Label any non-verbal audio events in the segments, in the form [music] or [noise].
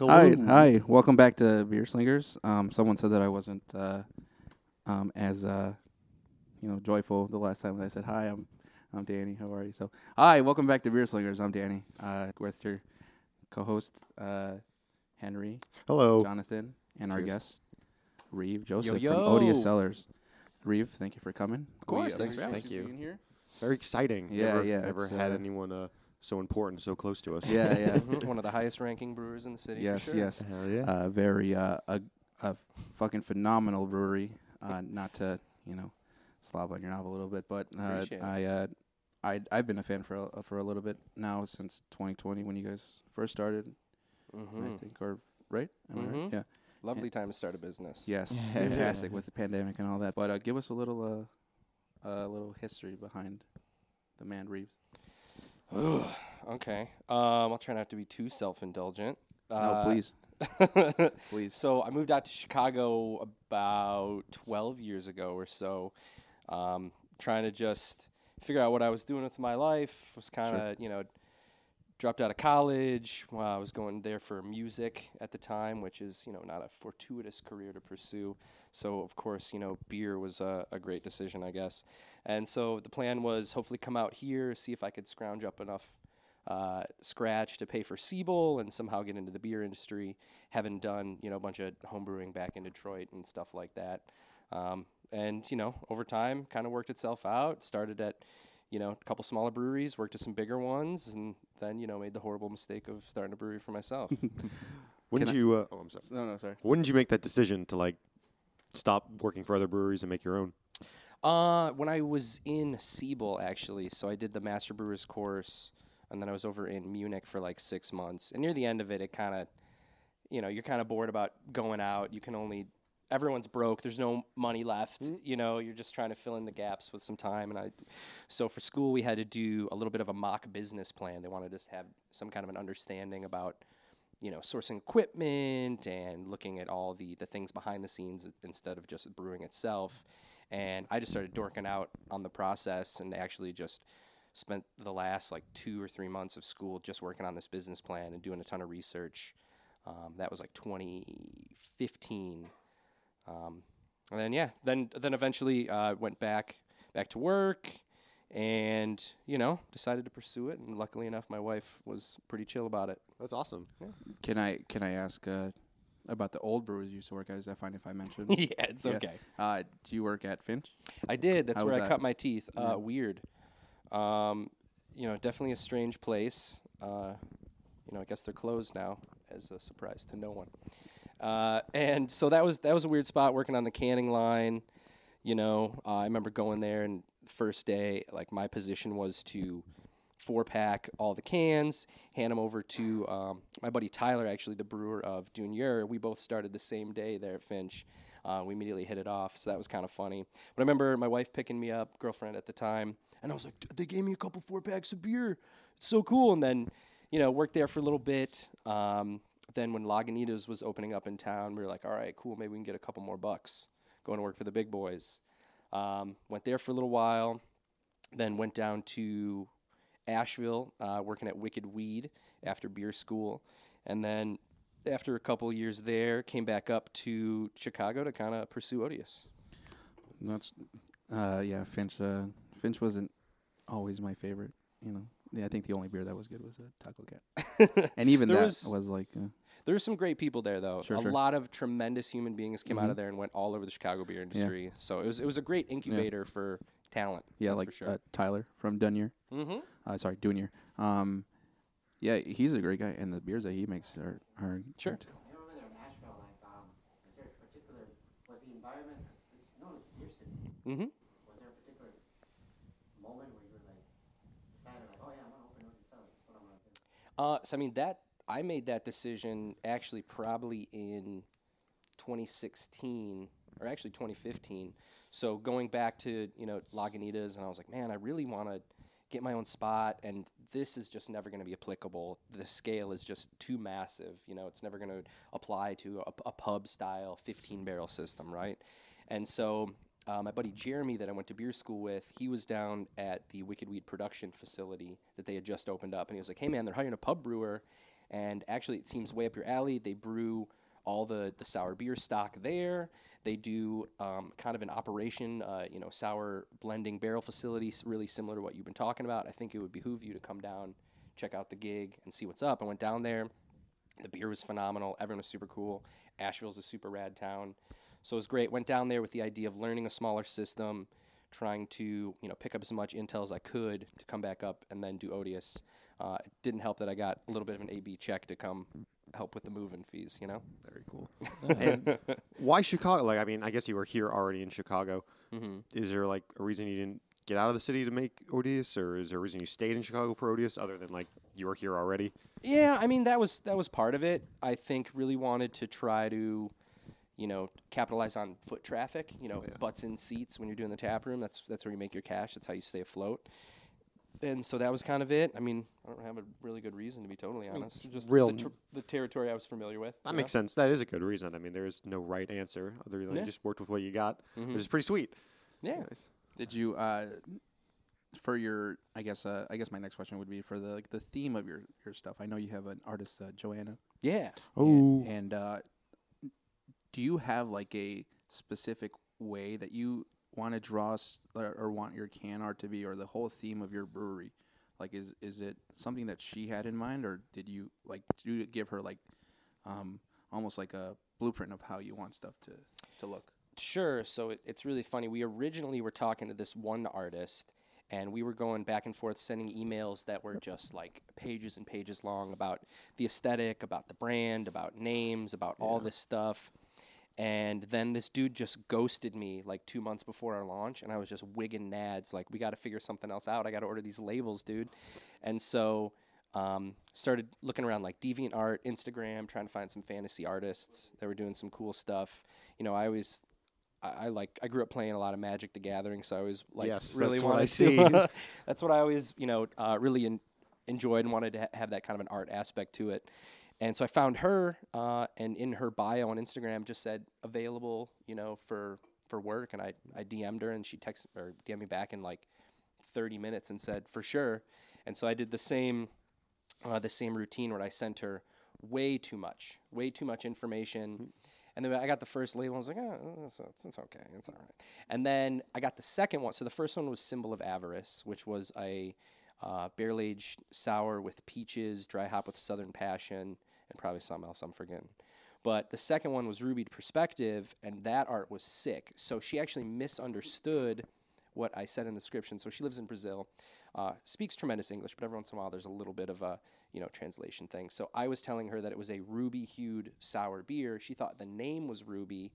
Hi, hi. Welcome back to Beer Slingers. Um, someone said that I wasn't uh, um, as uh, you know joyful the last time that I said hi. I'm I'm Danny. How are you? So hi, welcome back to Beer Slingers. I'm Danny. Uh, with your co-host uh, Henry, Hello. Jonathan, and our Cheers. guest Reeve Joseph yo. from Odious Cellars. Reeve, thank you for coming. Of course, We thanks for having us. being here. Very exciting. Yeah, never, yeah, Never it's, had uh, anyone uh, so important so close to us. Yeah, yeah. [laughs] Mhm, One of the highest ranking brewers in the city. yes, for sure. yes. Hell yeah. uh, very uh, a, a fucking phenomenal brewery. Uh, not to you know slob on your knob a little bit, but uh, I uh, I I've been a fan for a, for a little bit now since 2020 when you guys first started. I hmm think or right? Am I right? Mhm. Yeah. Lovely time to start a business. Yes. Fantastic with the pandemic and all that. But uh, give us a little uh, a little history behind the man Reeves. Okay. Um, I'll try not to be too self-indulgent. no, Uh, please, [laughs] please. So I moved out to Chicago about 12 years ago or so, um, trying to just figure out what I was doing with my life. Was kind of you know dropped out of college. Well, I was going there for music at the time, which is you know not a fortuitous career to pursue. So of course you know beer was a, a great decision, I guess. And so the plan was hopefully come out here, see if I could scrounge up enough uh, scratch to pay for Siebel and somehow get into the beer industry. Having done you know a bunch of homebrewing back in Detroit and stuff like that, um, and you know over time kind of worked itself out. Started at you know a couple smaller breweries, worked at some bigger ones, and then you know made the horrible mistake of starting a brewery for myself. [laughs] when Can did I- you? Uh, oh, I'm sorry. No, no, sorry. When did you make that decision to like stop working for other breweries and make your own? Uh, when I was in Siebel, actually, so I did the Master Brewers course, and then I was over in Munich for like six months. And near the end of it, it kind of, you know, you're kind of bored about going out. You can only, everyone's broke. There's no money left. You know, you're just trying to fill in the gaps with some time. And I, so for school, we had to do a little bit of a mock business plan. They wanted us to have some kind of an understanding about you know sourcing equipment and looking at all the the things behind the scenes instead of just brewing itself and i just started dorking out on the process and actually just spent the last like two or three months of school just working on this business plan and doing a ton of research um, that was like 2015 um, and then yeah then then eventually uh, went back back to work and you know decided to pursue it and luckily enough my wife was pretty chill about it That's awesome. Can I can I ask uh, about the old brewers you used to work at? Is that fine if I mention? [laughs] yeah, it's Yeah. okay. uh, do you work at Finch? I did. That's How where I that? cut my teeth. Uh, Yeah. Weird. Um, you know, definitely a strange place. Uh, you know, I guess they're closed now, as a surprise to no one. Uh, and so that was that was a weird spot working on the canning line. You know, uh, I remember going there and first day, like my position was to four pack all the cans, hand them over to um, my buddy Tyler, actually the brewer of Junior. We both started the same day there at Finch. Uh, we immediately hit it off, so that was kind of funny. But I remember my wife picking me up, girlfriend at the time, and I was like, they gave me a couple four packs of beer. It's so cool. And then, you know, worked there for a little bit. Um, then when Lagunitas was opening up in town, we were like, all right, cool, maybe we can get a couple more bucks going to work for the big boys. Um, went there for a little while, then went down to Asheville, uh, working at Wicked Weed after beer school, and then after a couple years there, came back up to Chicago to kind of pursue Odious. That's uh, yeah. Finch uh, Finch wasn't always my favorite. You know, yeah, I think the only beer that was good was a Taco Cat, [laughs] and even There that was- was, like uh, There were some great people there, though. Sure, a sure. lot of tremendous human beings came out of there and went all over the Chicago beer industry. So it was it was a great incubator for talent. yeah, that's like for sure. uh, Tyler from Dunyer. mm-hmm. Uh, sorry, Dunier. Um, yeah, he's a great guy, and the beers that he makes are are Sure. good, too. You know, over there in Asheville, like, um, is there a particular, was the environment, it's known as the beer city, Mm-hmm. was there a particular moment where you were like, decided like, oh yeah, I'm gonna open up yourself, that's what I'm gonna do? Uh, so I mean that I made that decision actually probably in 2016 or actually 2015. So going back to you know Lagunitas, and I was like, man, I really want to get my own spot, and this is just never going to be applicable. The scale is just too massive. You know, it's never going to apply to a, a pub style 15 barrel system, right? And so uh, my buddy Jeremy that I went to beer school with, he was down at the Wicked Weed production facility that they had just opened up, and he was like, "Hey man, they're hiring a pub brewer, and actually it seems way up your alley. They brew all the the sour beer stock there. They do um, kind of an operation, uh, you know, sour blending barrel facility, really similar to what you've been talking about. I think it would behoove you to come down, check out the gig, and see what's up. I went down there. The beer was phenomenal. Everyone was super cool. Asheville's a super rad town, so it was great. Went down there with the idea of learning a smaller system, trying to you know pick up as much intel as I could to come back up and then do Odious. Uh, it didn't help that I got a little bit of an AB check to come help with the moving fees. You know. Very cool. [laughs] and [laughs] why Chicago? Like, I mean, I guess you were here already in Chicago. hmm Is there like a reason you didn't get out of the city to make Odious, or is there a reason you stayed in Chicago for Odious, other than like you were here already? Yeah, I mean that was that was part of it. I think really wanted to try to, you know, capitalize on foot traffic. You know, yeah. butts in seats when you're doing the tap room. That's that's where you make your cash. That's how you stay afloat. And so that was kind of it. I mean, I don't have a really good reason to be totally honest. Just real- the, ter- the territory I was familiar with. That you makes sense. That is a good reason. I mean, there is no right answer other than Yeah. you just worked with what you got, know? which is pretty sweet. Yeah. Nice. Did you uh for your I guess uh I guess my next question would be for the like the theme of your your stuff. I know you have an artist uh, Joanna. Yeah. And, and uh do you have like a specific way that you want to draw or, or want your can art to be or the whole theme of your brewery? Like is is it something that she had in mind or did you like do you give her like um almost like a blueprint of how you want stuff to to look? Sure. So it, it's really funny. We originally were talking to this one artist, and we were going back and forth sending emails that were just like pages and pages long about the aesthetic, about the brand, about names, about all this stuff. And then this dude just ghosted me like two months before our launch, and I was just wigging nads like, we got to figure something else out. I got to order these labels, dude. And so um, started looking around like DeviantArt, Instagram, trying to find some fantasy artists that were doing some cool stuff. You know, I always I, I like I grew up playing a lot of Magic the Gathering, so I always like Yes, really that's what I wanted see. to. [laughs] [laughs] that's what I always you know uh, really en- enjoyed and wanted to ha- have that kind of an art aspect to it. And so I found her, uh, and in her bio on Instagram just said available, you know, for for work. And I I DM'd her, and she texted or DM'd me back in like 30 minutes and said for sure. And so I did the same uh, the same routine where I sent her way too much, way too much information. And then I got the first label. I was like, oh, it's, it's, it's okay, it's all right. And then I got the second one. So the first one was Symbol of Avarice, which was a uh, barrel aged sour with peaches, dry hop with Southern Passion, and probably something else I'm forgetting. But the second one was Ruby Perspective, and that art was sick. So she actually misunderstood what I said in the description. So she lives in Brazil, uh, speaks tremendous English, but every once in a while there's a little bit of a you know translation thing. So I was telling her that it was a ruby hued sour beer. She thought the name was Ruby,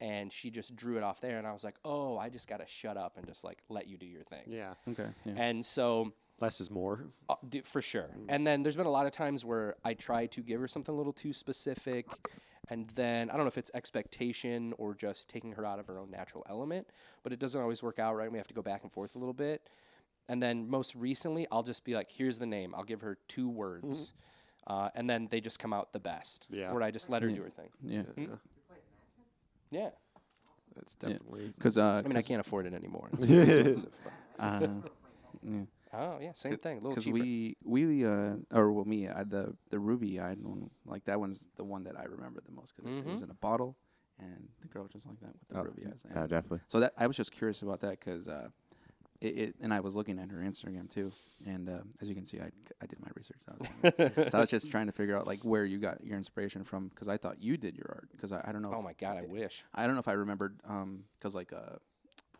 and she just drew it off there. And I was like, oh, I just gotta shut up and just like let you do your thing. Yeah, Okay. Yeah. And so less is more. uh, d- for sure. And then there's been a lot of times where I try to give her something a little too specific, and then I don't know if it's expectation or just taking her out of her own natural element, but it doesn't always work out right. We have to go back and forth a little bit. And then most recently, I'll just be like, "Here's the name." I'll give her two words, uh, and then they just come out the best. Yeah. Where I just let her Yeah. do her thing. yeah. Yeah, Yeah. that's definitely. Cuz uh I mean, i can't afford it anymore. [laughs] It's expensive, uh yeah. Oh yeah, same thing. A little because we we uh or well me I, the the ruby I don't like that one's the one that I remember the most because it was Mhm. in a bottle and the girl just like that with the Oh, ruby eyes. Yeah, And definitely. so that I was just curious about that because uh, it, it and I was looking at her Instagram too, and uh, as you can see, I, I did my research. So I, was, [laughs] so I was just trying to figure out like where you got your inspiration from because I thought you did your art because I, I don't know. oh my god, I wish. I don't know if I remembered because like uh,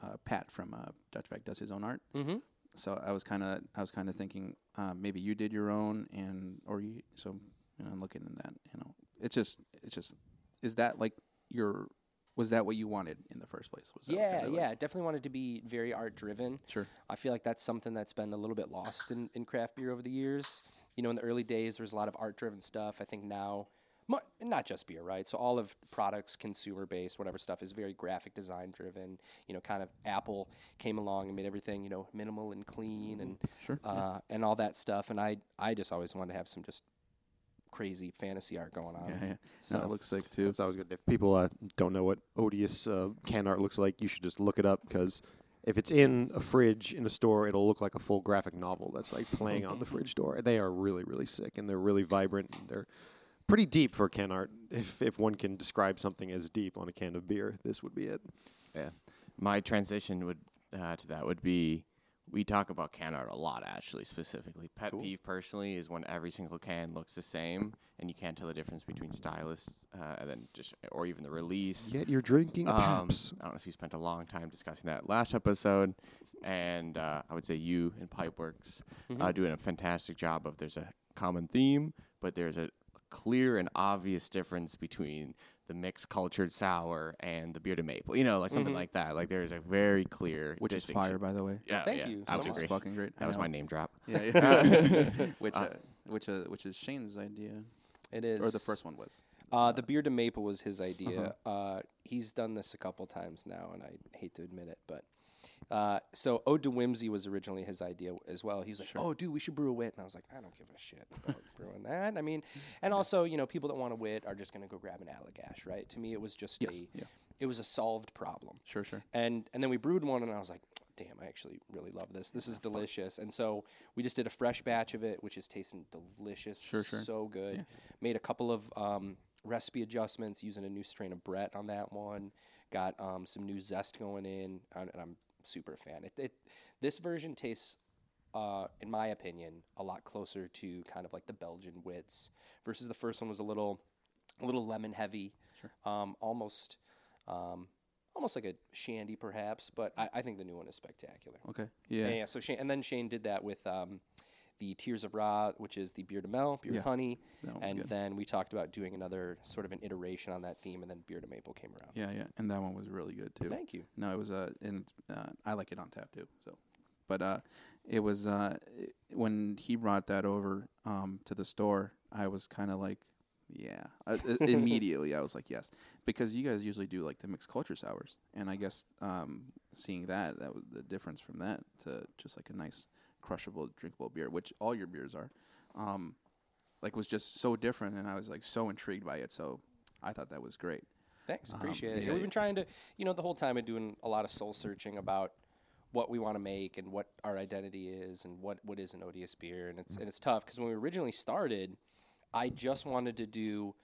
uh, Pat from uh, Dutch Bag does his own art Mm-hmm. So I was kind of I was kind of thinking uh, maybe you did your own and or you so you know I'm looking at that you know it's just it's just is that like your was that what you wanted in the first place was that Yeah, like- yeah, definitely wanted to be very art driven. sure I feel like that's something that's been a little bit lost in, in craft beer over the years. You know, in the early days, there was a lot of art driven stuff. I think now, mo- not just beer, right? So all of products, consumer based, whatever stuff is very graphic design driven. You know, kind of Apple came along and made everything you know minimal and clean and sure yeah. uh, and all that stuff. And I I just always wanted to have some just crazy fantasy art going on. yeah, yeah. So no, it looks sick too That's always good. If people uh, don't know what odious uh, can art looks like, you should just look it up because if it's in a fridge in a store, it'll look like a full graphic novel that's like playing on the fridge door. They are really, really sick, and they're really vibrant. And they're pretty deep for can art. If if one can describe something as deep on a can of beer, this would be it. Yeah. My transition would uh, to that would be we talk about can art a lot actually specifically. Pet Cool. peeve personally is when every single can looks the same and you can't tell the difference between stylists uh, and then just or even the release. Yet you're drinking Um, Paps. I honestly spent a long time discussing that last episode, and uh, I would say you and Pipeworks uh, doing a fantastic job of. There's a common theme, but there's a clear and obvious difference between the mixed cultured sour and the bearded maple. You know, like something Mhm. like that. Like there's a very clear Which is fire, by the way. Yeah, Thank yeah, you I so would Which is much. agree. fucking great. That I was know. my name drop. [laughs] Yeah, yeah. [laughs] which, uh, which, uh, which is Shane's idea, It is. or the first one was. Uh, the beard and maple was his idea. Uh-huh. uh he's done this a couple times now, and I hate to admit it, but uh, so Ode to Whimsy was originally his idea as well. He's like, Sure. "Oh, dude, we should brew a wit," and I was like, "I don't give a shit [laughs] about brewing that." I mean, and also, you know, people that want a wit are just gonna go grab an Allagash, right? To me, it was just Yes. a, Yeah. it was a solved problem. Sure, sure. And and then we brewed one, and I was like, "Damn, I actually really love this. This is delicious." And so we just did a fresh batch of it, which is tasting delicious. Sure, sure. So good. Yeah. Made a couple of um, recipe adjustments using a new strain of Brett on that one. Got um, some new zest going in, and, I'm super fan. It, it this version tastes. Uh, in my opinion, a lot closer to kind of like the Belgian wits versus the first one was a little, a little lemon heavy, Sure. um, almost, um, almost like a shandy perhaps. But I, I think the new one is spectacular. Okay. Yeah. Yeah. yeah. So Shane, and then Shane did that with um, the Tears of Ra, which is the beer de mel, beer Yeah, of honey, That one's and good. then we talked about doing another sort of an iteration on that theme, and then beer de maple came around. Yeah, yeah, and that one was really good too. Thank you. No, it was uh, and it's, uh, I like it on tap too. So, but uh, it was uh, i when he brought that over um to the store, I was kind of like, yeah, I, i- [laughs] immediately I was like, yes, because you guys usually do like the mixed cultures hours, and I guess um seeing that that was the difference from that to just like a nice crushable drinkable beer, which all your beers are, um, like was just so different, and I was like so intrigued by it. So I thought that was great. Thanks, Um, appreciate it. yeah, We've been trying to, you know, the whole time, been doing a lot of soul searching about what we want to make and what our identity is and what what is an odious beer, and it's and it's tough because when we originally started, I just wanted to do,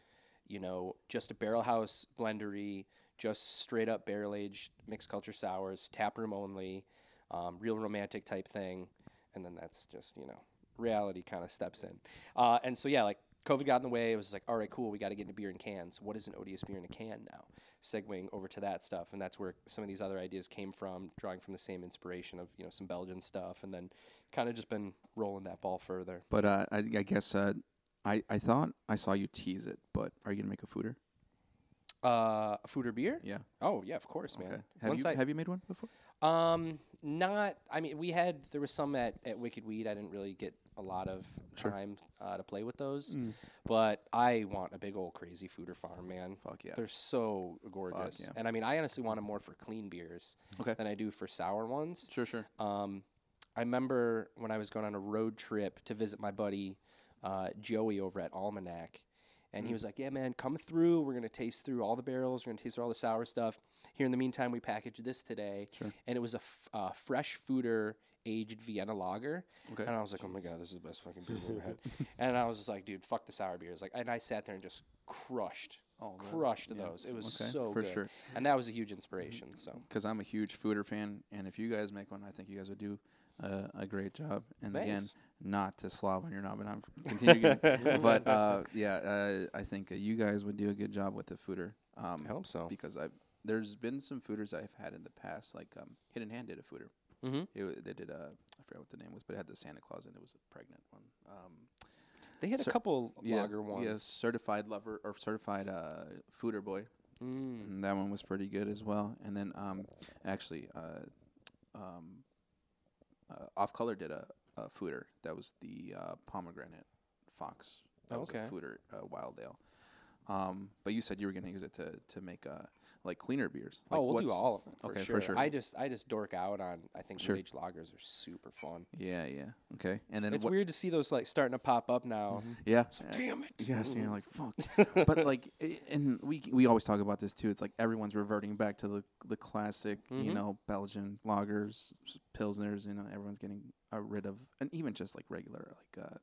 you know, just a barrel house blendery, just straight up barrel aged mixed culture sours, tap room only, um, real romantic type thing, and then that's just you know reality kind of steps in, uh, and so yeah, like COVID got in the way. It was like, all right, cool. We got to get into beer in cans. What is an odious beer in a can now? Segueing over to that stuff, and that's where some of these other ideas came from, drawing from the same inspiration of you know some Belgian stuff, and then kind of just been rolling that ball further. But uh, I, I guess uh, I I thought I saw you tease it. But are you gonna make a foeder? Uh, food or beer? Yeah. Oh yeah, of course, man. Okay. Have Once you I- have you made one before? Um, not. I mean, we had there was some at at Wicked Weed. I didn't really get a lot of Sure. time uh, to play with those, Mm. but I want a big old crazy foeder farm, man. Fuck yeah. They're so gorgeous, yeah. and I mean, I honestly want them more for clean beers Okay. than I do for sour ones. Sure, sure. Um, I remember when I was going on a road trip to visit my buddy uh, Joey over at Almanac, and he Mhm. was like, "Yeah, man, come through. We're gonna taste through all the barrels. We're gonna taste through all the sour stuff. Here in the meantime, we packaged this today, Sure. and it was a f- uh, fresh foeder aged Vienna lager. Okay. And I was like, "Oh my god, this is the best fucking beer I've ever had." [laughs] and I was just like, "Dude, fuck the sour beers." Like, and I sat there and just crushed, Oh, crushed yeah, those. It was okay, so for good, sure. and that was a huge inspiration. So Because I'm a huge foeder fan, and if you guys make one, I think you guys would do uh, a great job. And again, not to slob on your knob, and I'm [laughs] continuing, [laughs] but uh, yeah, uh, I think uh, you guys would do a good job with the foeder. Um, I hope so. because I've there's been some foeders I've had in the past, like um, Hidden Hand did a foeder. Mhm. It, they did a I forgot what the name was, but it had the Santa Claus and it was a pregnant one. Um, They had a couple yeah, lager ones. yeah, certified lover or certified uh, foeder boy. Mm. And that one was pretty good as well. And then um, actually, uh, um, uh, Off Color did a, a foeder that was the uh, pomegranate fox. That was Okay. a foeder uh, wild ale. Um, but you said you were going to use it to to make uh like cleaner beers. oh, we'll do all of them for okay, for sure. sure. I just I just dork out on I think Sure. new age lagers are super fun. Yeah, yeah. Okay. And then It's what? weird to see those like starting to pop up now. Yeah. Damn it. Yes, and you're like fuck. [laughs] but like, and we we always talk about this too. It's like everyone's reverting back to the the classic, you Mhm. know, Belgian lagers, pilsners. You know, everyone's getting uh, rid of, and even just like regular like uh,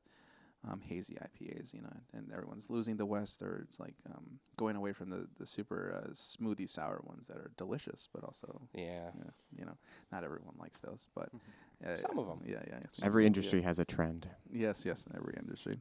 um, hazy IPAs. You know, and everyone's losing the West, or it's like um, going away from the the super uh, smoothie sour ones that are delicious, but also. Yeah. Yeah, you know, not everyone likes those, but uh, Some of 'em. Yeah, yeah. yeah. Every Yeah. industry has a trend. Yes, yes, in every industry.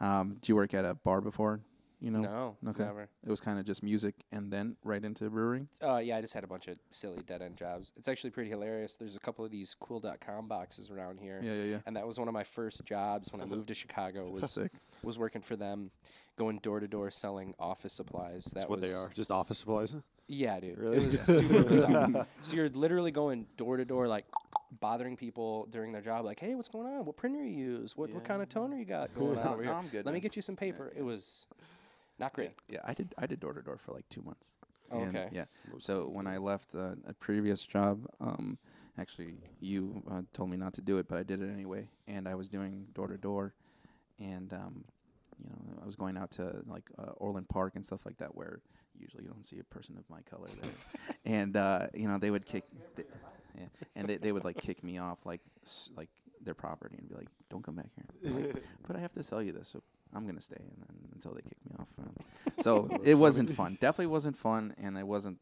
Um, do you work at a bar before? You know, No, Okay. never. it was kind of just music and then right into brewing. Uh, yeah, I just had a bunch of silly dead end jobs. It's actually pretty hilarious. There's a couple of these Quill.com boxes around here. Yeah, yeah, yeah. And that was one of my first jobs when I moved to Chicago [laughs] was Sick. was working for them, going door to door selling office supplies. That That's what was they are. Just office supplies. Yeah, dude. Really? It was [laughs] super bizarre. So you're literally going door to door, like bothering people during their job, like, "Hey, what's going on? What printer you use? What what kind of toner you got [laughs] going on No, over here? I'm good, Let me man. get you some paper." It was not great. Yeah, I did. I did door to door for like two months. Oh, And, okay. Yeah. So when I left uh, a previous job, um, actually you uh, told me not to do it, but I did it anyway, and I was doing door to door, and um, you know I was going out to like uh, Orland Park and stuff like that, where usually you don't see a person of my color there, [laughs] and uh, you know they would kick, th- yeah, and they, they would like kick me off like s- like their property and be like, "Don't come back here." Like, [laughs] but I have to sell you this, so I'm gonna stay, and then until they kick me off. [laughs] So it wasn't fun. Definitely wasn't fun, and it wasn't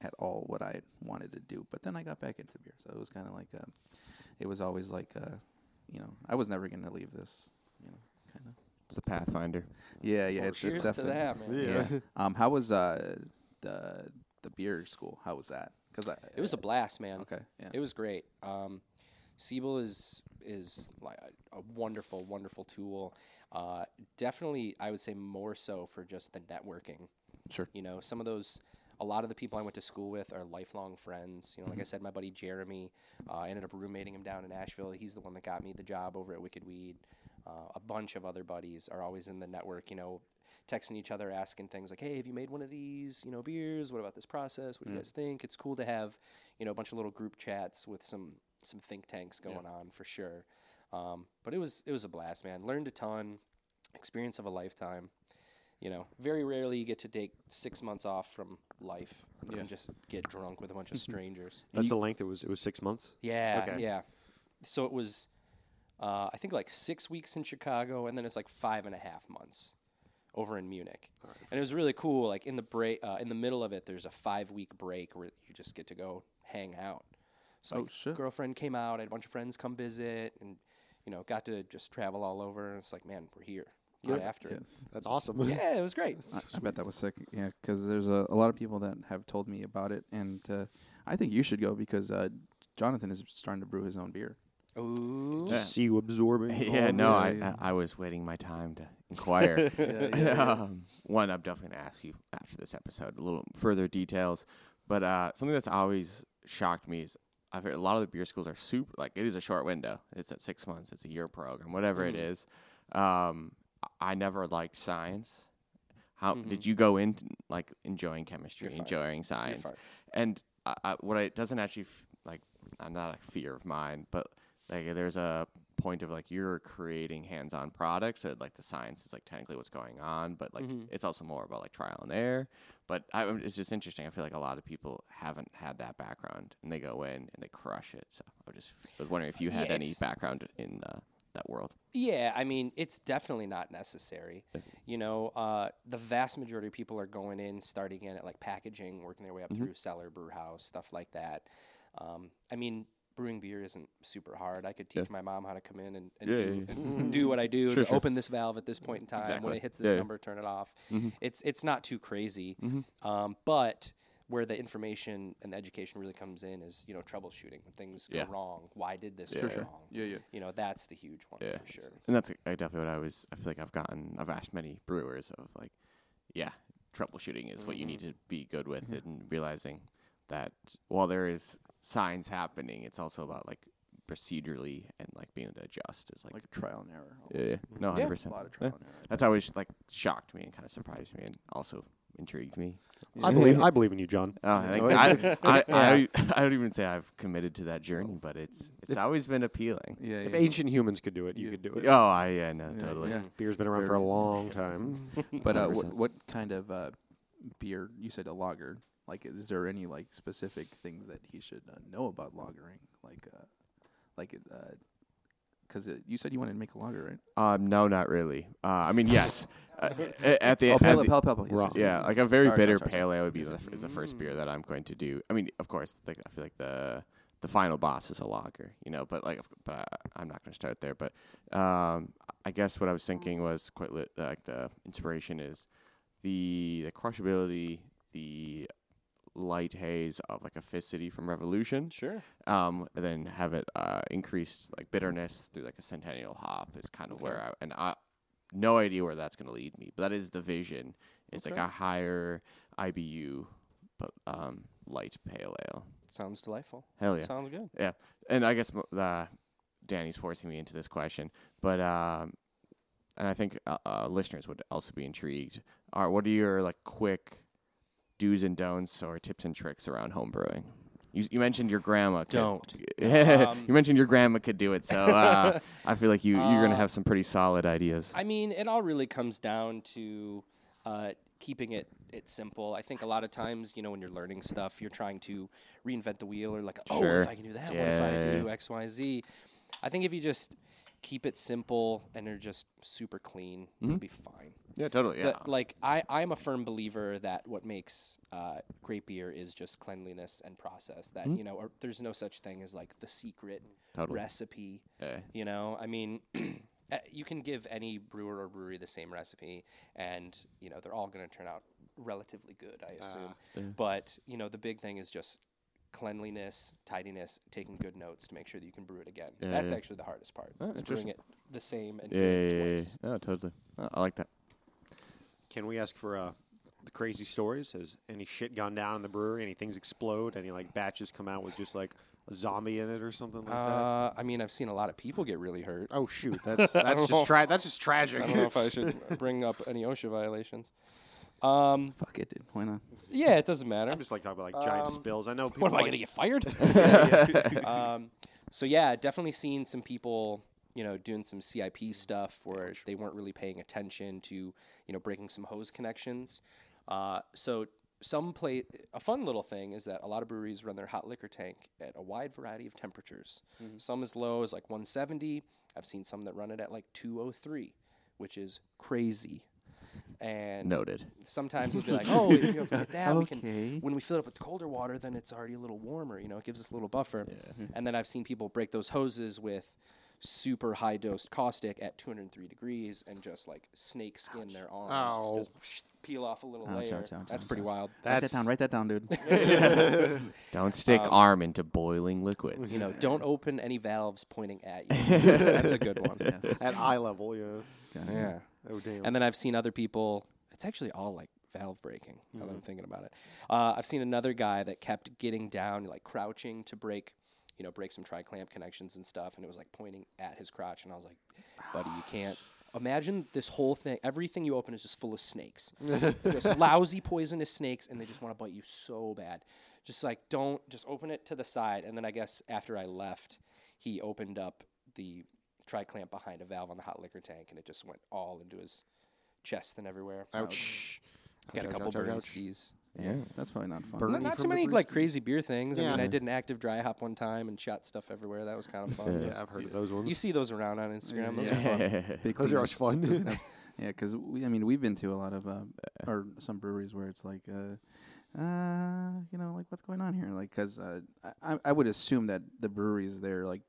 at all what I wanted to do. But then I got back into beer, so it was kind of like, uh, it was always like, uh, you know, I was never gonna leave this, you know, kind of. It's a pathfinder. Yeah, yeah, Well, it's, cheers it's to definitely. that, man. Yeah. Yeah. um, how was uh the the beer school? How was that? Because I It was a blast, man. okay, yeah, It was great. Um, Siebel is is like a, a wonderful, wonderful tool. Uh, definitely, I would say more so for just the networking. Sure. You know, some of those, a lot of the people I went to school with are lifelong friends. You know, like I said, my buddy Jeremy, uh, I ended up roommating him down in Asheville. He's the one that got me the job over at Wicked Weed. Uh, a bunch of other buddies are always in the network. You know, texting each other, asking things like, "Hey, have you made one of these? You know, beers? What about this process? What do you guys think?" It's cool to have, you know, a bunch of little group chats with some some think tanks going on for sure. Um, but it was it was a blast, man. Learned a ton, experience of a lifetime. You know, very rarely you get to take six months off from life Yeah. and just get drunk with a bunch of [laughs] strangers. That's the length. It was. It was six months. Yeah, Okay. yeah. So it was, uh, I think like six weeks in Chicago, and then it's like five and a half months over in Munich. And it was really cool. Like in the break, uh, in the middle of it, there's a five week break where you just get to go hang out. So Oh, like, shit. girlfriend came out, I had a bunch of friends come visit, and you know got to just travel all over. And it's like, man, we're here. Get after it. That's awesome. Yeah, it was great. [laughs] I, I bet that was sick. Yeah, because there's a, a lot of people that have told me about it, and uh, I think you should go because uh, Jonathan is starting to brew his own beer. Ooh. Just see you absorbing. [laughs] Yeah, no. I. I I was waiting my time to [laughs] inquire. um, one, I'm definitely gonna ask you after this episode a little further details, but uh, something that's always shocked me is I've heard a lot of the beer schools are super like it is a short window. It's at six months. It's a year program, whatever it is. Um, I- never liked science. How did you go into like enjoying chemistry, You're enjoying science? and I, I, what I doesn't actually f- like, I'm not a fear of mine, but like there's a point of like you're creating hands-on products, so like the science is like technically what's going on, but like Mhm. it's also more about like trial and error. But I, it's just interesting. I feel like a lot of people haven't had that background, and they go in and they crush it. So I was just was wondering if you had Yeah, any background in uh, that world. Yeah, I mean, it's definitely not necessary. You know, uh, the vast majority of people are going in, starting in at like packaging, working their way up through cellar, brew house, stuff like that. Um, I mean, brewing beer isn't super hard. I could teach my mom how to come in and, and, Yeah, do, yeah, and do what I do. Sure, to sure. Open this valve at this point in time. When it hits this Yeah, yeah. number, turn it off. Mhm. It's it's not too crazy. Mhm. Um, but where the information and the education really comes in is you know troubleshooting when things Yeah. go wrong. Why did this Yeah, go sure. wrong? Yeah, yeah. You know, that's the huge one Yeah. for sure. And that's uh, definitely what I was. I feel like I've gotten. I've asked many brewers of like, yeah, troubleshooting is what you need to be good with, and realizing that while there is signs happening, it's also about like procedurally and like being able to adjust. Is like, Like trial and error. yeah, yeah, almost. no, Yeah. hundred A lot of trial and error. That's always like shocked me and kind of surprised me and also intrigued me. I believe I believe in you, John. Oh, I, think [laughs] I, I. I, I don't even say I've committed to that journey, but it's it's If- always been appealing. Yeah, If yeah. ancient humans could do it, you Yeah. could do it. Oh, I yeah, no, Yeah, totally. yeah. Beer's been around for a long time. [laughs] But uh, what, what kind of uh, beer? You said a lager. Like, is there any like specific things that he should uh, know about lagering? Like, uh, like, because uh, you said you wanted to make a lager, right? Um, no, not really. Uh, I mean, yes. [laughs] uh, at the oh, at pale, the- pale, pale, pale. Yes, yes, yes, yeah, yes, like yes. a very Sorry, bitter sorry, sorry, pale ale would be Yes, the, f- is the first beer that I'm going to do. I mean, of course, like I feel like the the final boss is a lager, you know. But like, but I, I'm not going to start there. But um, I guess what I was thinking was quite lit, like the inspiration is the the crushability, the light haze of like a Fist City from Revolution. Sure. um, and then have it uh, increased like bitterness through like a centennial hop is kind of where I and I no idea where that's going to lead me, but that is the vision. It's like a higher IBU, but um, light pale ale. Sounds delightful. Hell yeah! Sounds good. Yeah, and I guess uh, Danny's forcing me into this question, but um, and I think uh, uh, listeners would also be intrigued. Are what are your like quick do's and don'ts or tips and tricks around home brewing? You, you mentioned your grandma. Could, Don't. [laughs] Um, you mentioned your grandma could do it, so uh, [laughs] I feel like you you're gonna Uh, have some pretty solid ideas. I mean, it all really comes down to uh, keeping it it simple. I think a lot of times, you know, when you're learning stuff, you're trying to reinvent the wheel or like, oh, what Sure. if I can do that? What if I Yeah. can do X, Y, Z? I think if you just keep it simple and they're just super clean, you'll Mhm. be fine. yeah, totally. Yeah, The- like I, I'm a firm believer that what makes uh, great beer is just cleanliness and process. That Mhm. you know, or, there's no such thing as like the secret totally. recipe. Yeah. You know, I mean, uh, [clears throat] you can give any brewer or brewery the same recipe, and you know they're all going to turn out relatively good, I assume. Ah. Yeah. But you know, the big thing is just cleanliness, tidiness, taking good notes to make sure that you can brew it again. Yeah, That's yeah. actually the hardest part. Oh, is brewing it the same and Yeah, doing yeah, it yeah, yeah, twice. yeah. Oh, totally. Oh, I like that. Can we ask for uh, the crazy stories? Has any shit gone down in the brewery? Any things explode? Any like batches come out with just like a zombie in it or something like that? Uh, I mean, I've seen a lot of people get really hurt. Oh shoot, [laughs] that's that's just tra- that's just tragic. I don't know if I [laughs] should bring up any OSHA violations. Um, Fuck it, dude. Why not? Yeah, it doesn't matter. I'm just like talking about like giant Um, spills. I know people. What am I like, gonna get fired? [laughs] [laughs] um, so yeah, definitely seen some people, you know, doing some CIP stuff where they weren't really paying attention to, you know, breaking some hose connections. Uh, so some play a fun little thing is that a lot of breweries run their hot liquor tank at a wide variety of temperatures. Some as low as like 170. I've seen some that run it at like 203, which is crazy. And Noted. sometimes it'll be like, [laughs] oh, if you forget that, we can okay. when we fill it up with colder water, then it's already a little warmer. You know, it gives us a little buffer. Yeah. And then I've seen people break those hoses with super high dosed caustic at 203 degrees and just like snake skin their arm. Ow. Just peel off a little Ouch, layer. ouch, ouch, That's ouch, pretty ouch. wild. Write that down. Write that down, dude. [laughs] Don't stick Um, arm into boiling liquids. You know, don't open any valves pointing at you. [laughs] That's a good one. yes. at eye level. Yeah. Yeah. Oh damn. And then I've seen other people. It's actually all like valve breaking. Now that I'm thinking about it, uh, I've seen another guy that kept getting down, like crouching to break, you know, break some tri clamp connections and stuff, and it was like pointing at his crotch, and I was like, buddy, you can't. [sighs] Imagine this whole thing. Everything you open is just full of snakes, [laughs] just lousy, poisonous snakes, and they just want to bite you so bad. Just like don't just open it to the side, and then I guess after I left, he opened up the tri clamp behind a valve on the hot liquor tank, and it just went all into his chest and everywhere. Ouch. Got a couple ouch, ouch, burn ouch. skis. Yeah, that's probably not fun. Not, Bernie not too many like crazy beer things. I mean, I did an active dry hop one time and shot stuff everywhere. That was kind of fun. Yeah, I've heard of those ones. You see those around on Instagram. Those Yeah. are fun. Big [laughs] those are always fun. [laughs] Yeah, because we, I mean, we've been to a lot of, uh, or some breweries where it's like, uh, uh, you know, like what's going on here? Like, because uh, I, I would assume that the breweries there, like,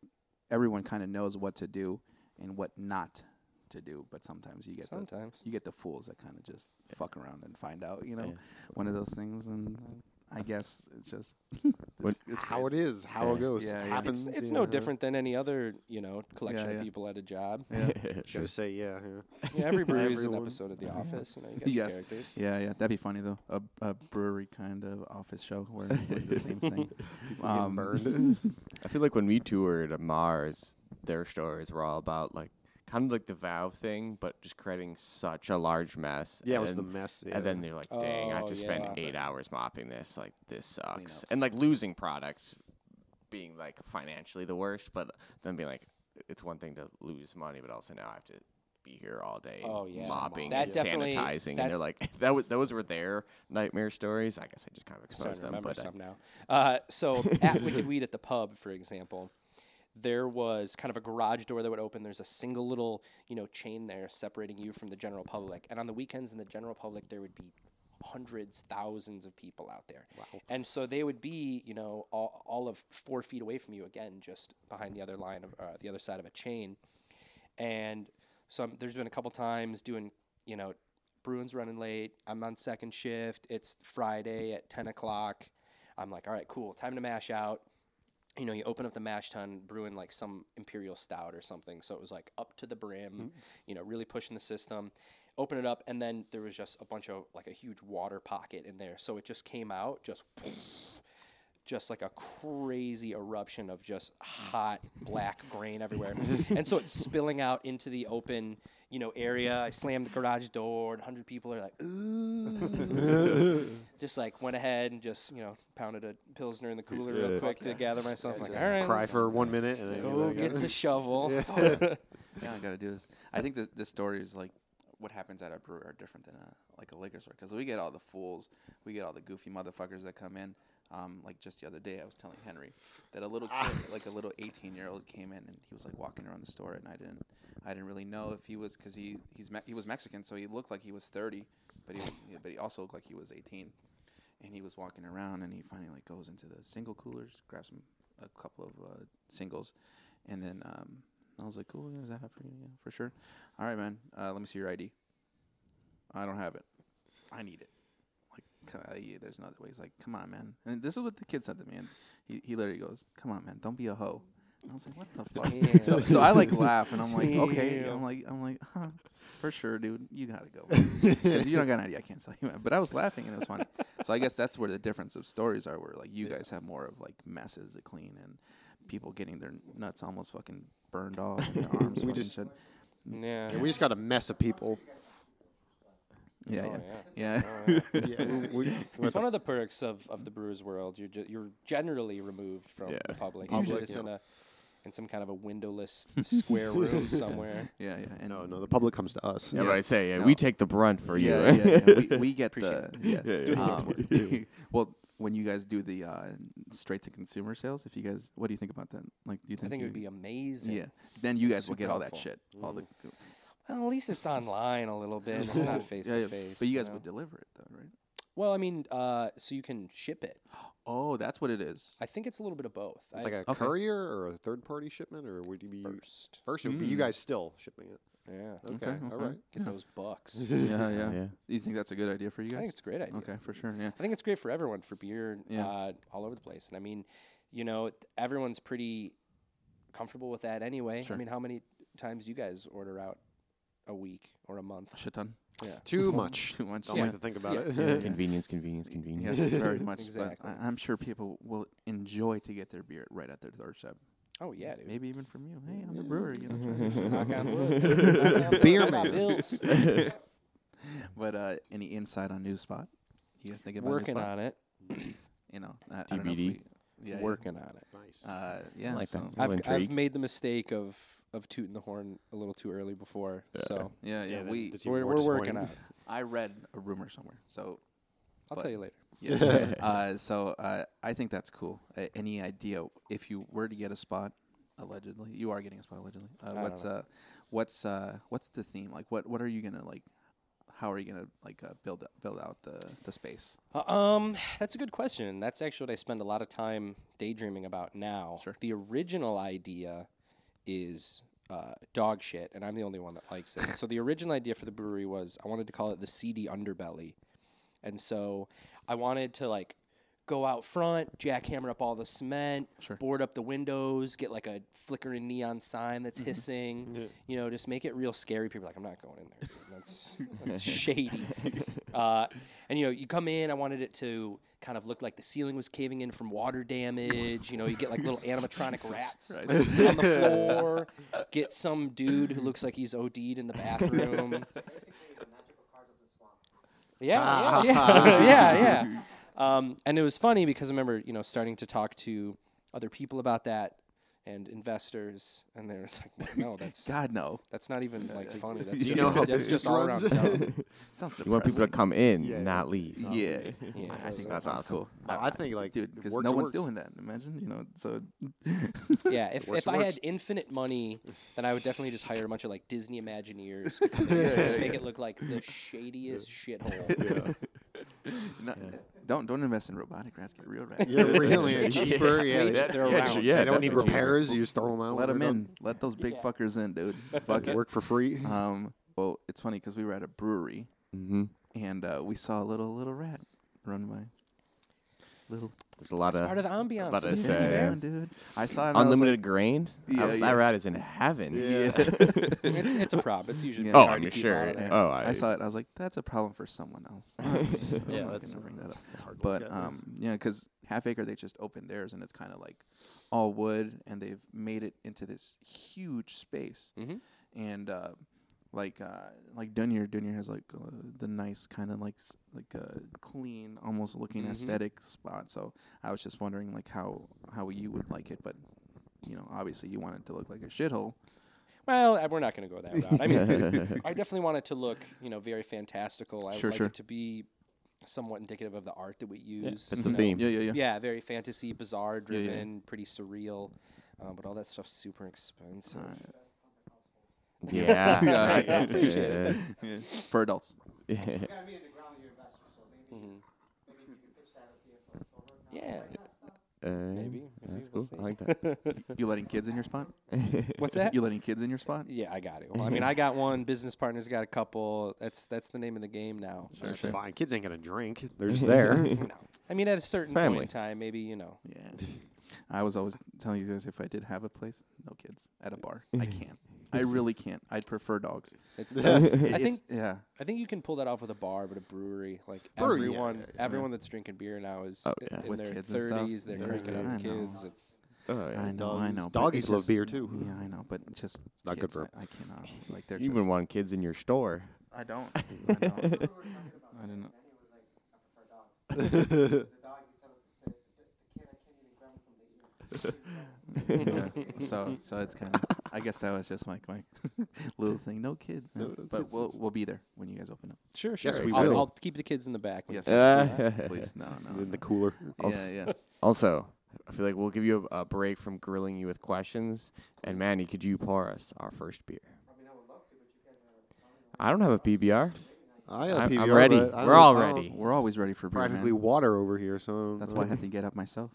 everyone kind of knows what to do and what not to do, but sometimes you get the you get the fools that kind of just fuck around and find out, you know, Yeah. one of those things, and uh, I guess it's just [laughs] When- it's, it's how it crazy. is, how it goes, Yeah, yeah. happens. It's, it's yeah, no yeah. different than any other, you know, collection yeah. of people at a job. Yeah. [laughs] [laughs] Should say yeah, yeah. Yeah, every brewery is an episode of The Office. You know, you got your Yes. characters. Yeah, yeah, that'd be funny though. A, a brewery kind of office show where it's like the same thing. People Um, burned. I feel like when we toured Marz, their stories were all about like kind of like the valve thing, but just creating such a large mess. Yeah, it was the mess. Yeah. and then they're like, "Dang, I have Oh, to spend yeah. eight hours mopping this. Like this sucks." And like losing products being like financially the worst, but then being like, it's one thing to lose money, but also now I have to be here all day Oh, yeah. mopping That and sanitizing and they're like [laughs] that was those were their nightmare stories i guess i just kind of exposed them remember but uh, some now. Uh, so [laughs] at Wicked Weed at the pub, for example, there was kind of a garage door that would open. There's a single little, you know, chain there separating you from the general public. And on the weekends in the general public, there would be hundreds, thousands of people out there. Wow. And so they would be, you know, all, all of four feet away from you again, just behind the other line of uh, the other side of a chain. And so there's been a couple times doing, you know, Bruins running late. I'm on second shift. It's Friday at 10 o'clock. I'm like, all right, cool. Time to mash out. You know, you open up the mash tun, brewing like some imperial stout or something. So it was like up to the brim, hmm. you know, really pushing the system. Open it up, and then there was just a bunch of like a huge water pocket in there. So it just came out, just just like a crazy eruption of just mm. hot black [laughs] grain everywhere. and so it's spilling out into the open, you know, area. I slammed the garage door, and 100 people are like, ooh. [laughs] just like went ahead and just, you know, pounded a Pilsner in the cooler real quick to gather myself. like, all right, cry for one minute and then go get get the shovel. [laughs] Yeah, I gotta do this. I think this this story is like what happens at a brewery are different than a like a liquor store because we get all the fools, we get all the goofy motherfuckers that come in. Um, like just the other day, I was telling Henry that a little kid, like a little 18 year old, came in and he was like walking around the store, and I didn't, I didn't really know if he was because he he's me- he was Mexican, so he looked like he was 30, but he was, but he also looked like he was 18, and he was walking around, and he finally like goes into the single coolers, grabs some a couple of uh, singles, and then um, I was like, cool, is that happening? Yeah, for sure. All right, man. Uh, let me see your ID. I don't have it. I need it. Like, ca- yeah, there's another way. He's like, come on, man. And this is what the kid said to me. And he, he literally goes, come on, man. Don't be a hoe. And I was like, what the fuck? [laughs] so, so I like laugh and I'm like, okay. I'm like, I'm like, huh, for sure, dude. You gotta go. Because you don't got an idea. I can't tell you. Man. But I was laughing and it was funny. so I guess that's where the difference of stories are. Where like you guys have more of like messes to clean and people getting their nuts almost fucking burned off. And their [laughs] arms We just- shit. yeah. Yeah, we just got a mess of people. Yeah, Oh, yeah, yeah. Oh, yeah. [laughs] Yeah, we, It's one of the perks of, of the brewers world. You're ju- you're generally removed from Yeah. the public. Public, Usually it's yeah. in a in some kind of a windowless square [laughs] room somewhere. yeah, yeah. And no, no, the public comes to us. yeah, but I say yeah, No. we take the brunt for yeah, you yeah, yeah. [laughs] We, we get Appreciate the yeah. Yeah, yeah. Um, well, when you guys do the uh, straight to consumer sales, if you guys, what do you think about that? Like, do you think? I think think it would be amazing. Yeah, then you guys will Super get all that helpful. shit. All the Well, at least it's online a little bit. It's not face [laughs] yeah, to yeah. face. But you guys know? would deliver it though, right? Well, I mean, uh, so you can ship it. [gasps] Oh, that's what it is. I think it's a little bit of both. It's I, like a Okay. courier or a third party shipment, or would you be first. first? It would be you Mm. guys still shipping it. Yeah. Okay, Okay, all okay. right. Get those bucks. [laughs] yeah, yeah, [laughs] yeah. Do you think that's a good idea for you guys? I think it's a great idea. okay, for sure. Yeah. I think it's great for everyone for beer Yeah. uh, all over the place. And I mean, you know, everyone's pretty comfortable with that anyway. Sure. I mean, how many times do you guys order out a week or a month? A shit ton. Yeah. [laughs] Too much. [laughs] Too much. Don't yeah. like to think about Yeah. it. Yeah, yeah. [laughs] convenience convenience convenience Yes, very much. Exactly. But I, I'm sure people will enjoy to get their beer right at their doorstep. Oh yeah, dude. Maybe even from you. Hey, I'm the brewer. You know, try Knock on wood. Knock on Beer wood. I man. bills. But uh, any insight on News Spot? You guys thinking about Working News Spot? on it. You know, I, I don't know if TBD. we, yeah, Working on it. nice. Yeah. Uh, yeah. like so, that. I've, Little I've made the mistake of of tooting the horn a little too early before. So Yeah, yeah. then we. it's even we're, we're working on it. I read a rumor somewhere. So I'll tell you later. yeah. [laughs] uh, so uh, I think that's cool. Uh, any idea if you were to get a spot? Allegedly, you are getting a spot. Allegedly, uh, what's uh, what's uh, what's the theme? Like, what what are you gonna like? How are you gonna like uh, build build out the the space? Uh, Um, that's a good question. That's actually what I spend a lot of time daydreaming about now. Sure. The original idea is uh, dog shit, and I'm the only one that likes it. so the original idea for the brewery was I wanted to call it the seedy underbelly, and so I wanted to like go out front, jackhammer up all the cement, Sure. board up the windows, get like a flickering neon sign that's Mm-hmm. hissing. You know, just make it real scary. People are like, I'm not going in there. That's [laughs] that's shady. Uh, and you know, you come in. I wanted it to kind of look like the ceiling was caving in from water damage. You know, you get like little [laughs] animatronic rats on the [laughs] floor. Get some dude who looks like he's OD'd in the bathroom. Basically, the magical cards of the swamp. Yeah, yeah, yeah, yeah. Um, and it was funny because I remember, you know, starting to talk to other people about that and investors, and they're just like, "No, [laughs] that's God no. that's not even like funny. That's you just, know how that's just all around dumb." [laughs] Sounds You want people to come in, Yeah, not leave. Yeah, Yeah, I so think that's that sounds awesome. cool. No, I think, like, dude, because no one's works. doing that. Imagine, you know, so [laughs] Yeah, if, Works, if it I had infinite money, then I would definitely just hire a bunch of like Disney Imagineers to come in and just make it look like the shadiest shithole. not, don't don't invest in robotic rats. Get real rats. Yeah, [laughs] really cheaper. Yeah, They- they, they're around. sh- they don't need definitely. repairs. You just throw them out. Let them they're in. Let those big Yeah. fuckers in, dude. Fuck it. Work for free. [laughs] Um, well, it's funny because we were at a brewery Mm-hmm. and uh, we saw a little little rat run by. Little There's a lot It's of part of the ambiance. about to of the say, city, yeah, man. dude. I saw it. And I was unlimited grains. Yeah, that, yeah. that rat is in heaven. Yeah. [laughs] It's it's a prop. It's usually Yeah. Oh, hard I'm to keep sure. out of. Oh, I, I, saw it. I was like, that's a problem for someone else. [laughs] I'm Yeah, that's- gonna bring that up. It's hard But look at. um, yeah, because Half Acre they just opened theirs and it's kind of like all wood and they've made it into this huge space. Mhm. And uh, like uh, like Dunya, Dunya has like uh, the nice kind of like s- like uh, clean, almost looking Mhm. aesthetic spot. So I was just wondering like how how you would like it, but you know, obviously you want it to look like a shithole. Well, uh, we're not going to go that route. I mean, [laughs] I definitely want it to look, you know, very fantastical. I Sure, like sure. it to be somewhat indicative of the art that we use. that's you the know. theme. Yeah, yeah, yeah. Yeah, very fantasy, bizarre Yeah, yeah. driven, pretty surreal. Uh, but all that stuff's super expensive. Yeah. [laughs] Yeah, right. I appreciate it. Yeah. For adults. [laughs] Yeah. You gotta meet at the ground of your investor, so maybe, maybe you can pitch that idea for Yeah. Uh, Maybe. maybe That's we'll cool. I like see. [laughs] You letting kids in your spot? What's that? You letting kids in your spot? Yeah, I got it. Well, I mean, I got one. Business partners got a couple. That's that's the name of the game now. That's sure. fine. Kids ain't gonna drink. They're just there. No. I mean, at a certain Family. point in time, maybe you know. Yeah. I was always telling you guys if I did have a place, no kids at a bar. I can't. I really can't. I'd prefer dogs. It's [laughs] tough. It- I it's- think yeah. I think you can pull that off with a bar, but a brewery, like Brewery, yeah, everyone, yeah, yeah. everyone that's drinking beer now is Oh, i- yeah. in With their kids and stuff. thirties. They're Yeah, cranking I out the know. kids. It's Oh, yeah. I know. I Doggies- know. but doggies it's love just- beer, too. Yeah, I know. But it's just not good kids, for 'em. I, I cannot. Like they're You just. even want kids in your store. I don't. [laughs] I don't. I don't know. [laughs] Manny was like, I prefer dogs. the dog, you tell it to sit. The, the kid, I can't even grab him from the ear. yeah. [laughs] So [laughs] so it's kind of. I guess that was just like my [laughs] little thing. No kids, man. No, no but kids, we'll we'll be there when you guys open up. sure, sure. Yes, we I'll, will. I'll keep the kids in the back. Yes, yes, Uh, please, please. No, no. in no. the cooler. Yeah, yeah. Also, I feel like we'll give you a, a break from grilling you with questions. And Manny, could you pour us our first beer? I don't have a PBR. I have I'm, PBR, I'm ready. but We're all ready. We're always ready for beer, Practically man. water over here, so That's why I had to get up myself.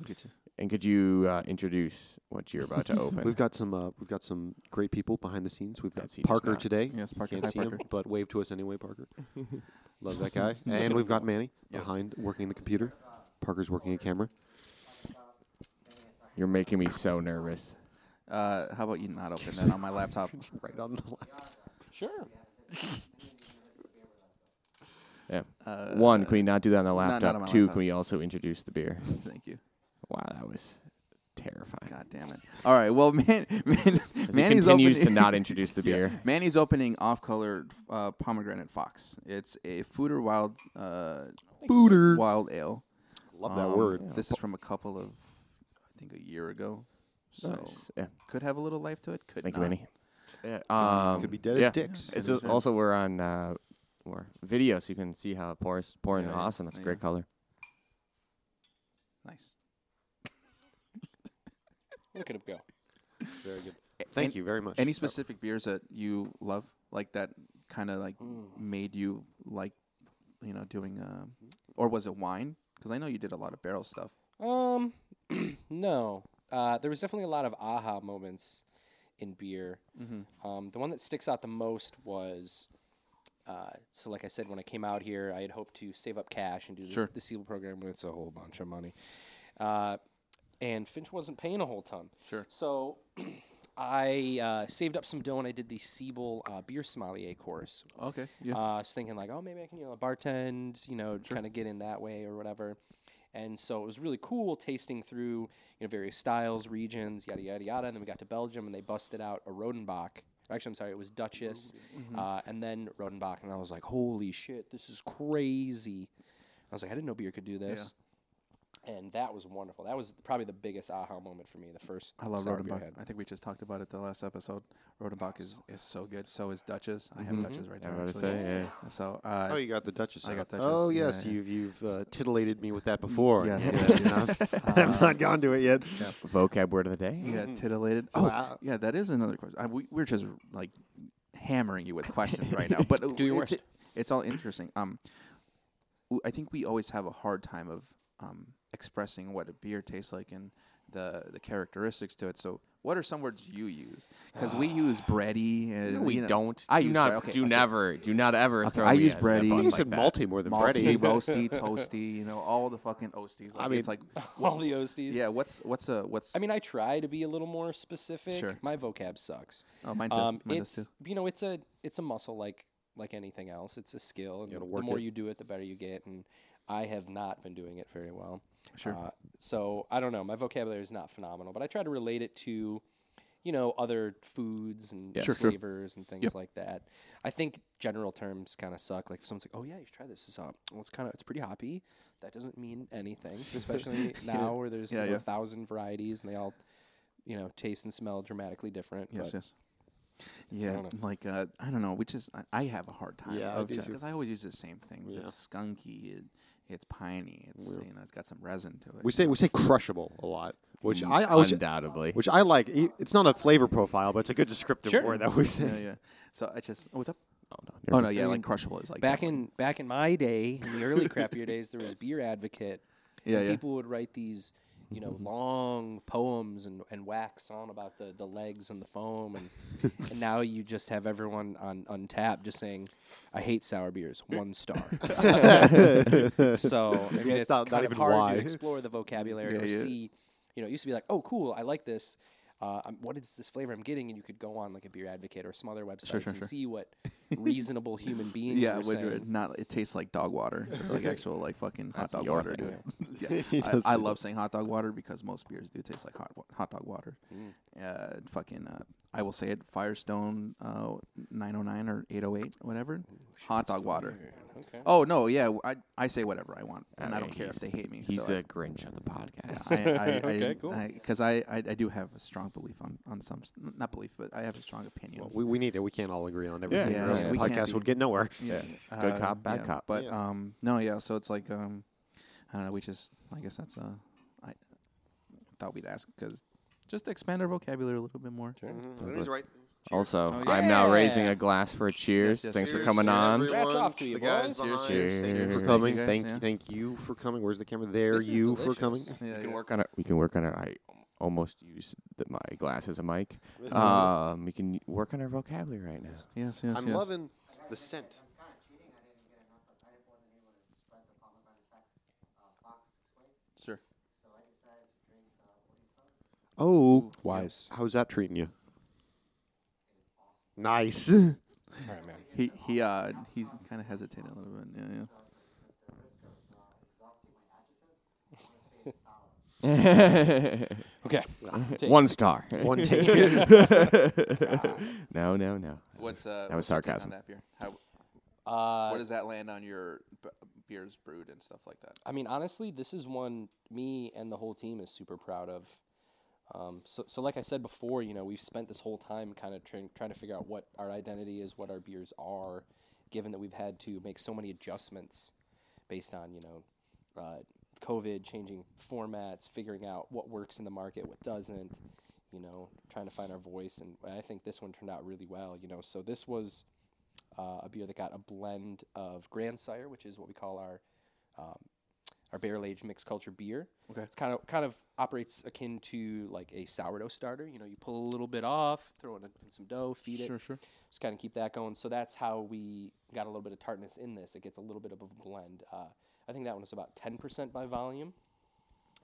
Look at you. And could you uh, introduce what you're about to [laughs] open? We've got some. Uh, we've got some great people behind the scenes. We've got Yes, he does Parker today. Yes, Parker. Can't Hi, see him, but wave to us anyway, Parker. [laughs] Love that guy. and we've got Manny Yes. behind working the computer. Parker's working a camera. You're making me so nervous. Uh, how about you not open that on my laptop? [laughs] Right on the left. Sure. Yeah. Uh, One, can we not do that on the not laptop? on my Two, laptop. can we also introduce the beer? Thank you. Wow, that was terrifying. God damn it. [laughs] All right. Well, man, [laughs] man As he Manny's continues opening, to not introduce the [laughs] Yeah. beer. Manny's opening off-colored uh, pomegranate fox. It's a Foeder Wild uh, Booter. Wild Ale. Love that Um, word. This is from a couple of, I think, a year ago. So Nice. Yeah. could have a little life to it. Could Thank not. you, Manny. Yeah, um, Could be dead yeah. as dicks. It's Could also we're on uh, we're video, so you can see how it pours. Pouring Yeah, yeah. awesome. That's a great color. Nice. Look at him go. Very good. Thank you very much. Any specific beers that you love, like that, kind of like Mm. made you like, you know, doing, uh, or was it wine? Because I know you did a lot of barrel stuff. Um, [clears throat] no. Uh, there was definitely a lot of aha moments in beer. Mm-hmm. Um, the one that sticks out the most was, uh, so like I said, when I came out here, I had hoped to save up cash and do this, Sure. the Siebel program, but it's a whole bunch of money. Uh, and Finch wasn't paying a whole ton. Sure. So [clears throat] I uh, saved up some dough and I did the Siebel uh, beer sommelier course. Okay. Yeah. Uh, I was thinking like, oh, maybe I can you know bartend, you know, kind of get in that way or whatever. And so it was really cool tasting through you know various styles, regions, yada yada yada. And then we got to Belgium and they busted out a Rodenbach. Actually, I'm sorry, it was Duchess, Mm-hmm. uh, and then Rodenbach, and I was like, holy shit, this is crazy. I was like, I didn't know beer could do this. And that was wonderful. That was probably the biggest aha moment for me. The first I love sour Rodenbach. I think we just talked about it the last episode. Rodenbach is, is so good. So is Duchess. I have Mhm. Duchess right I there. was actually. about to say, yeah. So uh, Oh, you got the Duchess. I got out. Duchess, Oh yes, yeah. you've you've uh, titillated me with that before. yes, Yeah, yes. you know? [laughs] [laughs] I've Uh, not gone to it yet. Vocab word of the day. yeah, Mhm. titillated. Oh, Wow. yeah, that is another question. I, we, we're just like hammering you with questions right now, but uh, [laughs] Do your it's, worst. It's all interesting. Um, w- I think we always have a hard time of um expressing what a beer tastes like and the the characteristics to it. So, what are some words you use? Because we [sighs] use bready and No, we you know, don't. I do use not. bread. Okay, do okay. never. Do not ever Okay, throw. I me use under the bready. bus You said that. malty more than malty, bready. [laughs] roasty, toasty. You know, all the fucking oasties. Like, I mean- it's like [laughs] All the OSTs. yeah. What's what's a what's? I mean, I try to be a little more specific. Sure. My vocab sucks. oh, mine says Um, mine does too. it's you know, it's a it's a muscle like like anything else. It's a skill, and You the gotta work more it. you do it, the better you get. And I have not been doing it very well. Sure. Uh, so I don't know. My vocabulary is not phenomenal, but I try to relate it to, you know, other foods and Yeah. Sure, sure. flavors and things Yep. like that. I think general terms kind of suck. Like if someone's like, "Oh yeah, you should try this." It's uh, well, it's kind of it's pretty hoppy. That doesn't mean anything, [laughs] especially now where there's Yeah, you know, yeah. a thousand varieties and they all, you know, taste and smell dramatically different. Yes, but yes. Yeah, don't like uh, I don't know, which is I, I have a hard time Yeah, I because I always use the same things. Yeah. It's skunky, it, it's piney, it's Yeah. you know, it's got some resin to it. We say we say crushable a lot, which Mm, I, I was, undoubtedly. which I like. E- It's not a flavor profile, but it's a good descriptive Sure. word that we say. yeah, yeah. So I just oh, what's up? oh no. Oh no, yeah, like crushable is like back that one. in back in my day, in the early craft beer days, there was Beer Advocate. [laughs] yeah, and yeah. People would write these, you know, mm-hmm. long poems and, and wax on about the, the legs and the foam, and [laughs] and now you just have everyone on Untappd just saying, "I hate sour beers, [laughs] one star." [laughs] so I mean, it's, it's not- not kind of even hard why. to explore the vocabulary Yeah, or yeah. see. You know, it used to be like, "Oh, cool, I like this." Uh, what is this flavor I'm getting? And you could go on like a Beer Advocate or some other websites sure, and sure. see what reasonable human beings yeah, were would saying. not it tastes like dog water, like [laughs] actual like fucking hot That's dog water. thing. Dude. [laughs] Yeah, [laughs] I, I love saying hot dog water because most beers do taste like hot hot dog water. Mm. Uh, fucking, uh, I will say it. Firestone, uh, 909 or 808, whatever. hot dog water. Okay. Oh no, yeah, I, I say whatever I want, and I Okay, don't care if they hate me. He's so the Grinch of the podcast. I, I, I, Okay, I, cool. Because I, I, I do have a strong belief on on some, not belief, but I have a strong opinion. Well, we, we need it. We can't all agree on everything. yeah, or else yeah. the We podcast would get nowhere. Yeah. Good cop, bad yeah, cop. But Yeah. um, no, yeah. So it's like um, I don't know. We just, I guess that's uh, I thought we'd ask because just to expand our vocabulary a little bit more. Sure. That is right. Also, Oh, I'm now raising a glass for a cheers. yes, Thanks for coming to on. everyone, Rats off to you, the guys boys. behind. Cheers. Thank you Cheers. for Thank coming. you, guys, Thank yeah. thank you for coming. Where's the camera? There. This is you for coming. Yeah, we can yeah. work on it. We can work on it. I almost use the, my glass as a mic. Um, we can work on our vocabulary right now. Yes, yes, I'm yes. loving the scent. I'm kind of cheating. I didn't get enough. Of, I didn't, wasn't able to spread the pomegranate Beck's uh, box six ways, Sure. so I decided to drink uh, Odessa. Oh, Wise. how's that treating you? Nice. All right, man. He he uh he's kind of hesitating a little bit. Yeah, yeah. At the risk of uh, exhausting my adjectives, I'm gonna say it's sour. [laughs] Okay. Take- One star. [laughs] One take. [laughs] no, no, no. What's uh? That was what's your take sarcasm. On that beer? How, Uh, where does that land on your b- beers brewed and stuff like that? I mean, honestly, this is one me and the whole team is super proud of. Um, so, so like I said before, you know, we've spent this whole time kind of trying trying to figure out what our identity is, what our beers are, given that we've had to make so many adjustments based on you know, uh, COVID, changing formats, figuring out what works in the market, what doesn't, you know, trying to find our voice, and I think this one turned out really well. You know, so this was uh, a beer that got a blend of Grand Sire, which is what we call our um, our barrel aged mixed culture beer. Okay. It's kind of kind of operates akin to like a sourdough starter. You know, you pull a little bit off, throw in, a, in some dough, feed it, Sure, sure. just kind of keep that going. So that's how we got a little bit of tartness in this. It gets a little bit of a blend. Uh, I think that one is about 10% by volume.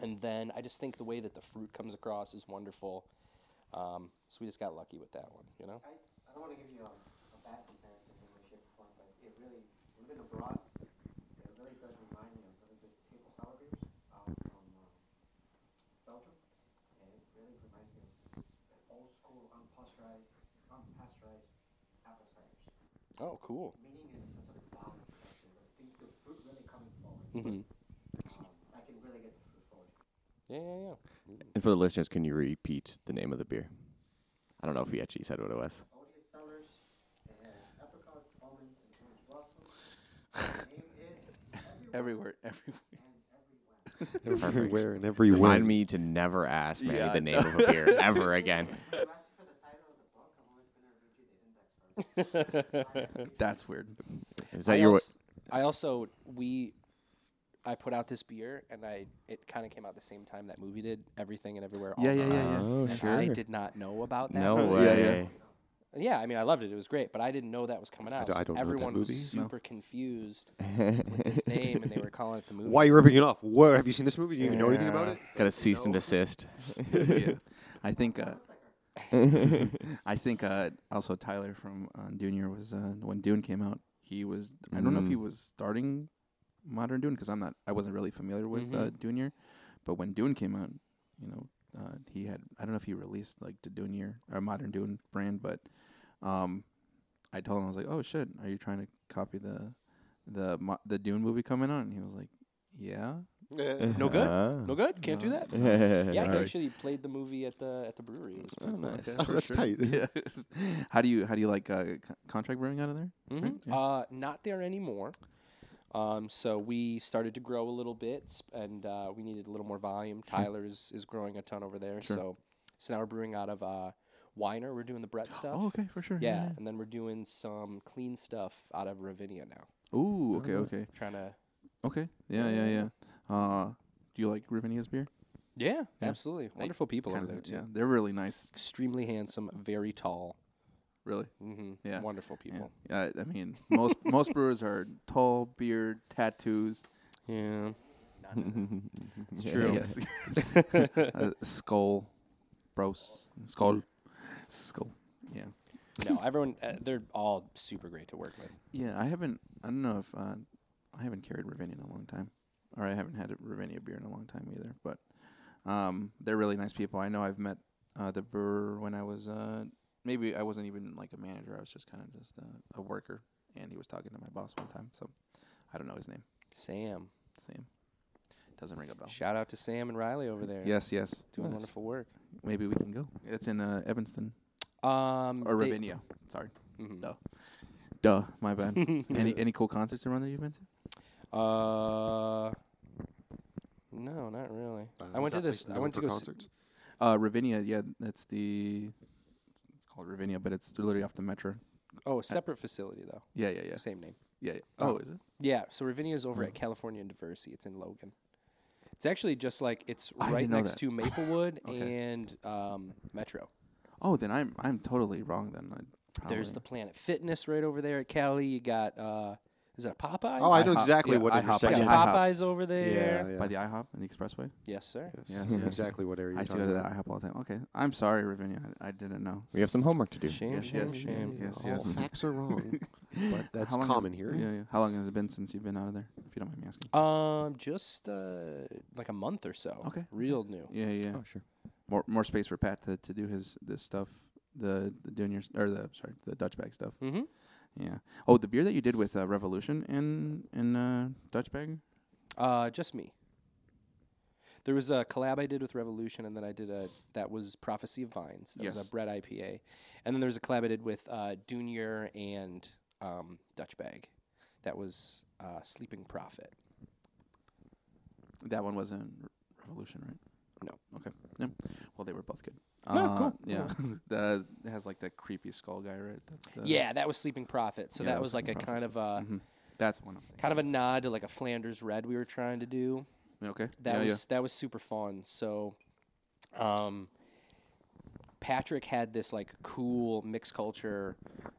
And then I just think the way that the fruit comes across is wonderful. Um, so we just got lucky with that one, you know. I, I don't want to give you a, a bad comparison in any shape, or form, but it really, abroad, it really does remind me of really good table sour beers um, from uh, Belgium, and it really reminds me of the old school unpasteurized, unpasteurized apple ciders. Oh, cool. Meaning in the sense of its balance, actually, the, thing, the fruit really coming forward. hmm Um, I can really get the fruit forward. Yeah, yeah, yeah. And for the listeners, can you repeat the name of the beer? I don't know if he actually said what it was. Odious Cellars. It has apricots, almonds, and orange blossoms. The name is Everywhere, everywhere. and [laughs] everywhere. Everywhere and everywhere. Remind me to never ask Manny Yeah, I the name of a beer ever [laughs] again. When you ask for the title of the book, I'm always going to read you the index first. [laughs] That's weird. Is that I your? wa- als- I also we I put out this beer and I it kind of came out the same time that movie did everything and everywhere. All Yeah, yeah, yeah, once. yeah. Oh, And sure. I did not know about that. no movie. Yeah, way. yeah. Yeah, I mean, I loved it. It was great, but I didn't know that was coming out. d- I so don't know that Everyone was movie. No. super confused with this [laughs] name, and they were calling it the movie. Why are you ripping it off? Where have you seen this movie? Do you even know anything about it? Got a cease and desist. [laughs] yeah. I think. Uh, [laughs] I think uh, also Tyler from uh, Junior was uh, when Dune came out. He was. I don't know if he Mm. was starting modern Dune because I'm not. I wasn't really familiar with uh, Mhm. Junior, but when Dune came out, you know, uh, he had. I don't know if he released like the Junior or modern Dune brand, but um, I told him I was like, "Oh shit, are you trying to copy the the mo- the Dune movie coming out?" And he was like, "Yeah." [laughs] No good? Ah. No good. Can't do that. [laughs] Yeah, he actually played the movie at the at the brewery. It was pretty cool. nice. [laughs] Okay, Oh, for that's tight. Yeah. how do you how do you like uh, co- contract brewing out of there? Mhm. Right? Yeah. Uh, not there anymore. Um, so we started to grow a little bit, and uh, we needed a little more volume. Tyler is, is growing a ton over there, Sure. so so now we're brewing out of uh, Whiner. We're doing the Brett [gasps] stuff. Oh, okay, for sure. Yeah, and then we're doing some clean stuff out of Ravinia now. Ooh, okay, Oh. okay, Trying to. okay. Yeah, yeah, yeah. Uh, do you like Ravinia's beer? Yeah, Yeah. absolutely. Wonderful people over there too. Yeah, they're really nice. Extremely handsome, very tall. Really. hmm Yeah. Wonderful people. Yeah. I mean, most [laughs] most brewers are tall, beard, tattoos. Yeah. [laughs] It's Yeah, Yes. [laughs] uh, skull, bros, skull, skull. Yeah. no, everyone. Uh, they're all super great to work with. Yeah, I haven't. I don't know if uh, I haven't carried Ravinia in a long time, or I haven't had a Ravinia beer in a long time either. But um, they're really nice people. I know I've met uh, the brewer when I was uh, maybe I wasn't even like a manager. I was just kind of just uh, a worker, and he was talking to my boss one time. So I don't know his name. Sam. Sam. Doesn't ring a bell. Shout out to Sam and Riley over there. Yes, yes. Doing Nice. wonderful work. Maybe we can go. It's in uh, Evanston Um, or they- Ravinia. Sorry. mhm. Duh. Duh. My bad. [laughs] any any cool concerts around that you've been to? Uh, no, not really. I went to this. I went to go. s- concerts. Uh, Ravinia, yeah, that's the. Called Ravinia, but it's literally off the metro. Oh, a separate facility though. Yeah, yeah, yeah, Same name. yeah. yeah. Oh. Oh, is it? Yeah. So Ravinia is over at California and Diversey. It's in Logan. It's actually just like it's I right didn't know next that. to Maplewood [sighs] Okay. and um, Metro. Oh, then I'm I'm totally wrong. Then I There's the probably- Planet Fitness right over there at Cali. You got uh, is it a Popeyes? Oh, I know IHOP, exactly yeah, what IHOP, You intersection. got IHOP. Popeyes over there. Yeah, yeah. by the IHOP and the Expressway. Yes, sir. Yes, Yes, yes. exactly what area I you're see go talking to the about. IHOP all the time. Okay, I'm sorry, Ravinia. I, I didn't know. We have some homework to do. Shame, Yes, shame, yes, shame. yes, All yes. facts are wrong, [laughs] but that's How long has- common here. Yeah, yeah. How long has it been since you've been out of there? If you don't mind me asking. Um, just uh, like a month or so. Okay. Real new. Yeah, yeah. Oh, sure. More more space for Pat to, to do his this stuff. The the junior or the sorry the Dutch bag stuff. Mm-hmm. Yeah. Oh, the beer that you did with uh, Revolution in in uh, Dutch bag. Uh, just me. There was a collab I did with Revolution, and then I did a that was Prophecy of Vines. That was a Brett IPA, and then there was a collab I did with uh, Junior and um, Dutch Bag. That was uh, Sleeping Prophet. That one wasn't Revolution, right? No. Okay. Yeah. Well, they were both good. Oh, Uh, cool. Yeah. [laughs] the it has like that creepy skull guy, right? That's the, yeah, that was Sleeping Prophet. So Yeah, that that was like a kind of a Mhm. That's one. I'm kind of a nod to like a Flanders Red we were trying to do. Okay. That yeah, was that was super fun. So, um, Patrick had this like cool mixed culture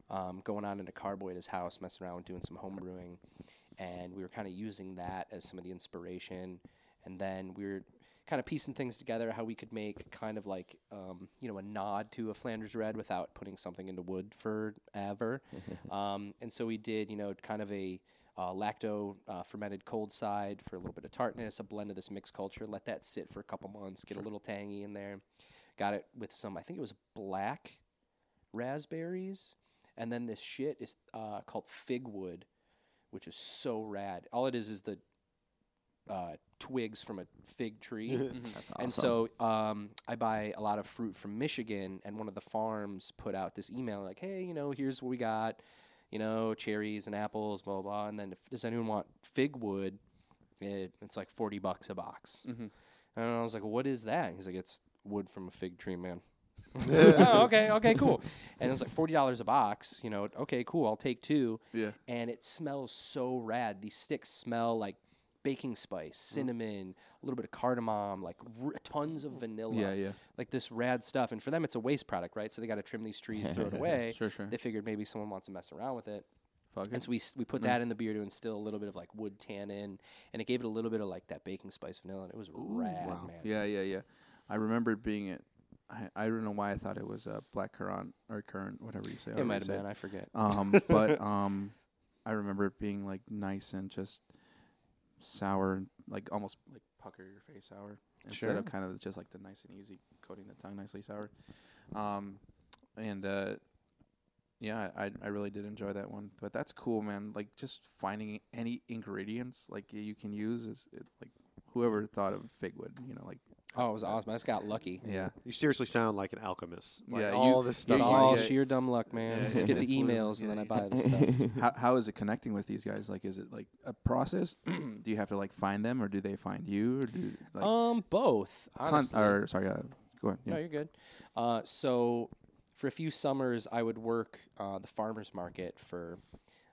um, going on in a carboy at his house, messing around doing some home brewing, and we were kind of using that as some of the inspiration. And then we were kind of piecing things together, how we could make kind of like um, you know a nod to a Flanders red without putting something into wood forever. [laughs] um, and so we did you know kind of a uh, lacto uh, fermented cold side for a little bit of tartness, a blend of this mixed culture. Let that sit for a couple months, get a little tangy in there. Got it with some, I think it was black raspberries, and then this shit is uh, called figwood, which is so rad. All it is is the uh, twigs from a fig tree. [laughs] That's awesome. And so um, I buy a lot of fruit from Michigan, and one of the farms put out this email like, "Hey, you know, here's what we got, you know, cherries and apples, blah blah." blah. And then, if, does anyone want fig wood? It, it's like forty bucks a box. Mhm. And I was like, "What is that?" He's like, "It's wood from a fig tree, man." [laughs] oh, okay, okay, cool. And it was like forty dollars a box. You know, okay, cool. I'll take two. Yeah. And it smells so rad. These sticks smell like baking spice, cinnamon, a little bit of cardamom, like r- tons of vanilla. Yeah, yeah. Like this rad stuff. And for them, it's a waste product, right? So they got to trim these trees, throw it [laughs] away. Sure, sure. They figured maybe someone wants to mess around with it. Fuck And it. so we, s- we put that in the beer to instill a little bit of like wood tannin, and it gave it a little bit of like that baking spice vanilla, and it was rad, wow. man. Yeah, yeah, yeah. I remember it being it. I, I don't know why I thought it was a black currant or currant, whatever you say. It however might have say been, I forget. Um, but [laughs] um, I remember it being like nice and just sour, like almost like pucker your face sour instead Sure. of kind of just like the nice and easy coating the tongue nicely sour. Um, and uh, yeah, I I really did enjoy that one. But that's cool, man. Like just finding any ingredients like you can use is it's like whoever thought of figwood, you know, like Oh, it was awesome. I just got lucky. yeah. You seriously sound like an alchemist. Like Yeah, all you- this stuff. Yeah, all yeah. sheer dumb luck, man. Yeah, Just get the it's literally- emails and then I buy the [laughs] stuff. how how is it connecting with these guys? Like, is it like a process? [clears throat] do you have to like find them, or do they find you, or do like um, both. con- Honestly. or sorry, uh, go ahead. No, you're good. Uh, so for a few summers, I would work uh, the farmers market for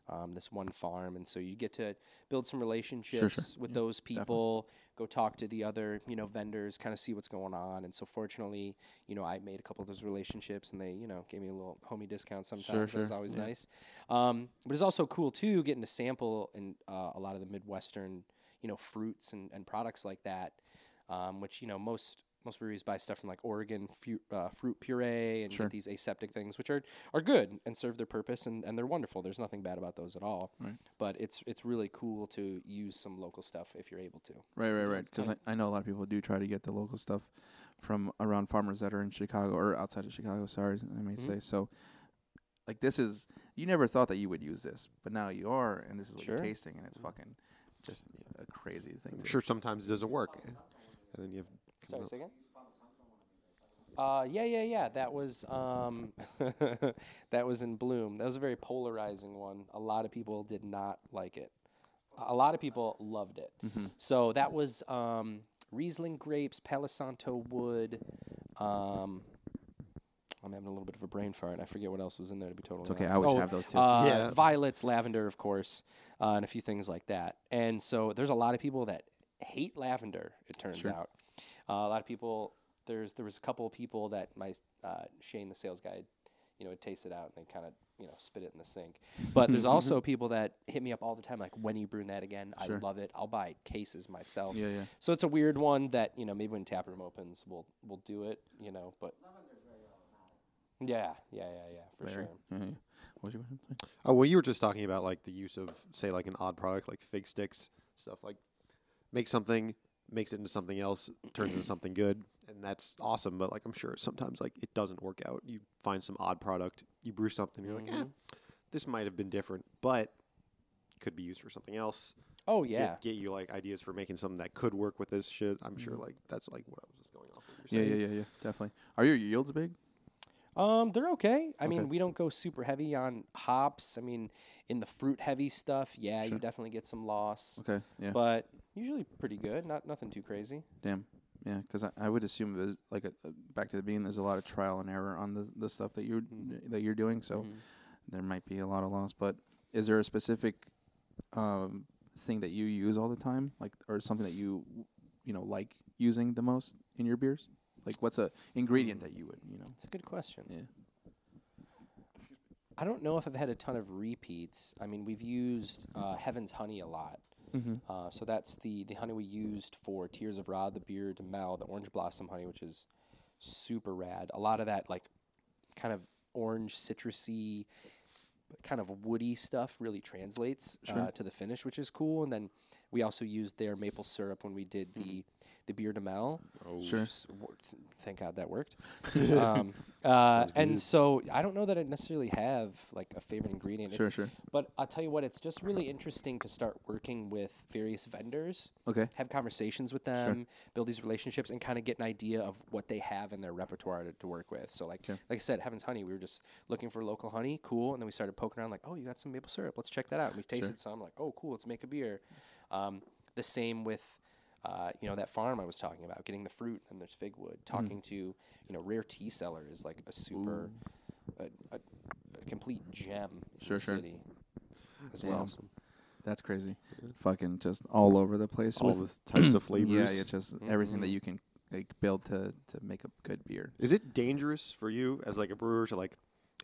um, this one farm, and so you get to build some relationships with Yeah, those people. Go talk to the other, you know, vendors, kind of see what's going on. And so, fortunately, you know, I made a couple of those relationships, and they, you know, gave me a little homie discount sometimes. That was sure, always yeah. nice. Um, but it's also cool too, getting to sample in uh, a lot of the midwestern, you know, fruits and, and products like that, um, which you know most most breweries buy stuff from like Oregon fu- uh, fruit puree and Sure. get these aseptic things, which are are good and serve their purpose and, and they're wonderful. There's nothing bad about those at all. Right. But it's it's really cool to use some local stuff if you're able to. Right, right, right. Because I, I know a lot of people do try to get the local stuff from around farmers that are in Chicago or outside of Chicago. Sorry, I may Mhm. say so. Like this is you never thought that you would use this, but now you are, and this is what Sure. you're tasting, and it's fucking just a crazy thing. I'm to- sure sometimes it doesn't work. And then you have Sorry, say again? Uh, yeah, yeah, yeah. That was um, [laughs] that was in Bloom. That was a very polarizing one. A lot of people did not like it. A lot of people loved it. Mhm. So that was um, Riesling grapes, Palo Santo wood. Um, I'm having a little bit of a brain fart. I forget what else was in there. To be totally It's okay. I always Oh, have those too. uh, Yeah. violets, lavender, of course, uh, and a few things like that. And so there's a lot of people that hate lavender. It turns Sure. out, uh, a lot of people. There's there was a couple of people that my uh, Shane, the sales guy, you know, would taste it out and they kind of you know spit it in the sink. But there's also people that hit me up all the time, like, when are you brewing that again? Sure. I love it. I'll buy cases myself. yeah, yeah. So it's a weird one that you know maybe when taproom opens we'll we'll do it. You know, but. Yeah, yeah, yeah, yeah, for Very. sure. Yeah, yeah. What was your. Oh, well, you were just talking about like the use of, say, like an odd product like fig sticks, stuff like make something, makes it into something else, turns into something good, and that's awesome. But like, I'm sure sometimes like it doesn't work out. You find some odd product, you brew something, you're like, eh, this might have been different, but could be used for something else. Oh yeah. get, you like ideas for making something that could work with this shit. I'm sure Mhm. like that's like what I was just going off. What Yeah, yeah, yeah, yeah. Definitely. Are your yields big? Um, they're okay. I Okay. mean, we don't go super heavy on hops. I mean, in the fruit heavy stuff, yeah, Sure. you definitely get some loss, Okay. Yeah. but usually pretty good. Not nothing too crazy. Damn. Yeah, because I, I would assume there's like a, back to the beginning. There's a lot of trial and error on the, the stuff that you're Mhm. that you're doing. So Mhm. there might be a lot of loss. But is there a specific um, thing that you use all the time, like or something that you you know like using the most in your beers? Like what's a ingredient that you would you know? It's a good question. Yeah. I don't know if I've had a ton of repeats. I mean, we've used uh, Heaven's Honey a lot. Mhm. Uh, so that's the the honey we used for Tears of Ra, the Bière de Miel, the Orange Blossom honey, which is super rad. A lot of that like kind of orange citrusy kind of woody stuff really translates Sure. uh, to the finish, which is cool. And then we also used their maple syrup when we did the the bière de miel. Oh, Sure. Thank God that worked. [laughs] um, [laughs] uh, and so I don't know that I necessarily have like a favorite ingredient. Sure, It's- sure. But I'll tell you what, it's just really interesting to start working with various vendors, Okay. have conversations with them, sure. build these relationships, and kind of get an idea of what they have in their repertoire to, to work with. So like, Okay. like I said, Heaven's Honey, we were just looking for local honey, cool, and then we started poking around, like, oh, you got some maple syrup, let's check that out. And we tasted some, like, oh, cool, let's make a beer. Um, the same with. Uh, you know that farm I was talking about, getting the fruit, and there's figwood. Mm. Talking to you know rare tea cellar is like a super, a, a, a complete gem in Sure, the sure. city. As That's well. awesome. That's crazy. Fucking just all over the place All with the types of [clears throat] flavors. Yeah, yeah, just everything that you can like build to to make a good beer. Is it dangerous for you as like a brewer to like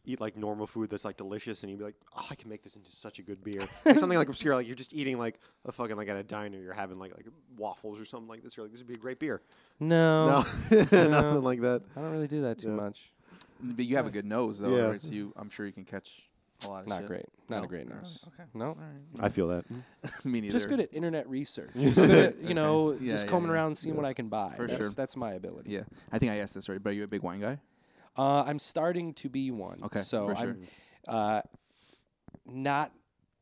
eat like normal food that's like delicious and you'd be like, oh, I can make this into such a good beer? [laughs] like something like obscure, like you're just eating like a fucking like at a diner, you're having like like waffles or something like this. You're like, this would be a great beer. No, no, [laughs] No. nothing like that. I don't really do that too Yeah. much. But you have a good nose though, Yeah. right? So you, I'm sure you can catch a lot of Not shit. great. Not No? a great Not really? nose. Okay. No. All right. I feel that. [laughs] Me neither. Just good at internet research. Just good at, you know, Yeah, just yeah, combing yeah. around seeing what I can buy. For that's, sure. That's my ability. Yeah, I think I asked this already. But are you a big wine guy? Uh, I'm starting to be one. Okay, So for sure. I'm uh, not.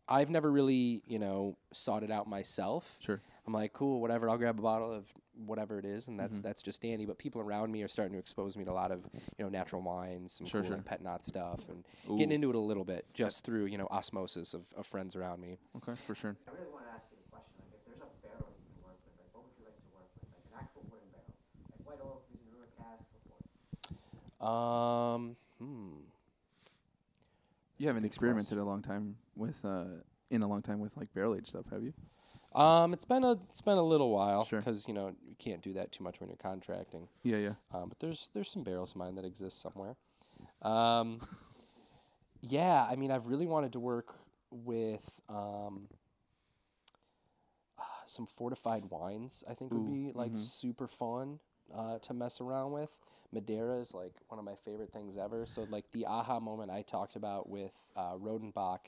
I've never really, you know, sought it out myself. Sure. I'm like, cool, whatever. I'll grab a bottle of whatever it is, and Mm-hmm. that's that's just dandy. But people around me are starting to expose me to a lot of, you know, natural wines, some Sure, cool sure. like pet nat stuff, and getting into it a little bit just through, you know, osmosis of, of friends around me. Okay, for sure. I really want to ask you a question. Like, if there's a barrel you can work with, like, what would you like to work with? Like an actual wooden barrel, like white oak, using river cast, so forth. Um, hmm. You That's haven't good experimented a long time with uh in a long time with like barrel aged stuff, have you? Um, it's been a it's been a little while Sure. because you know you can't do that too much when you're contracting. Yeah, yeah. Um, but there's there's some barrels of mine that exist somewhere. Um, [laughs] yeah, I mean I've really wanted to work with um, uh, some fortified wines. I think would Ooh, be like mhm. super fun uh, to mess around with. Madeira is like one of my favorite things ever. So like the aha moment I talked about with uh, Rodenbach,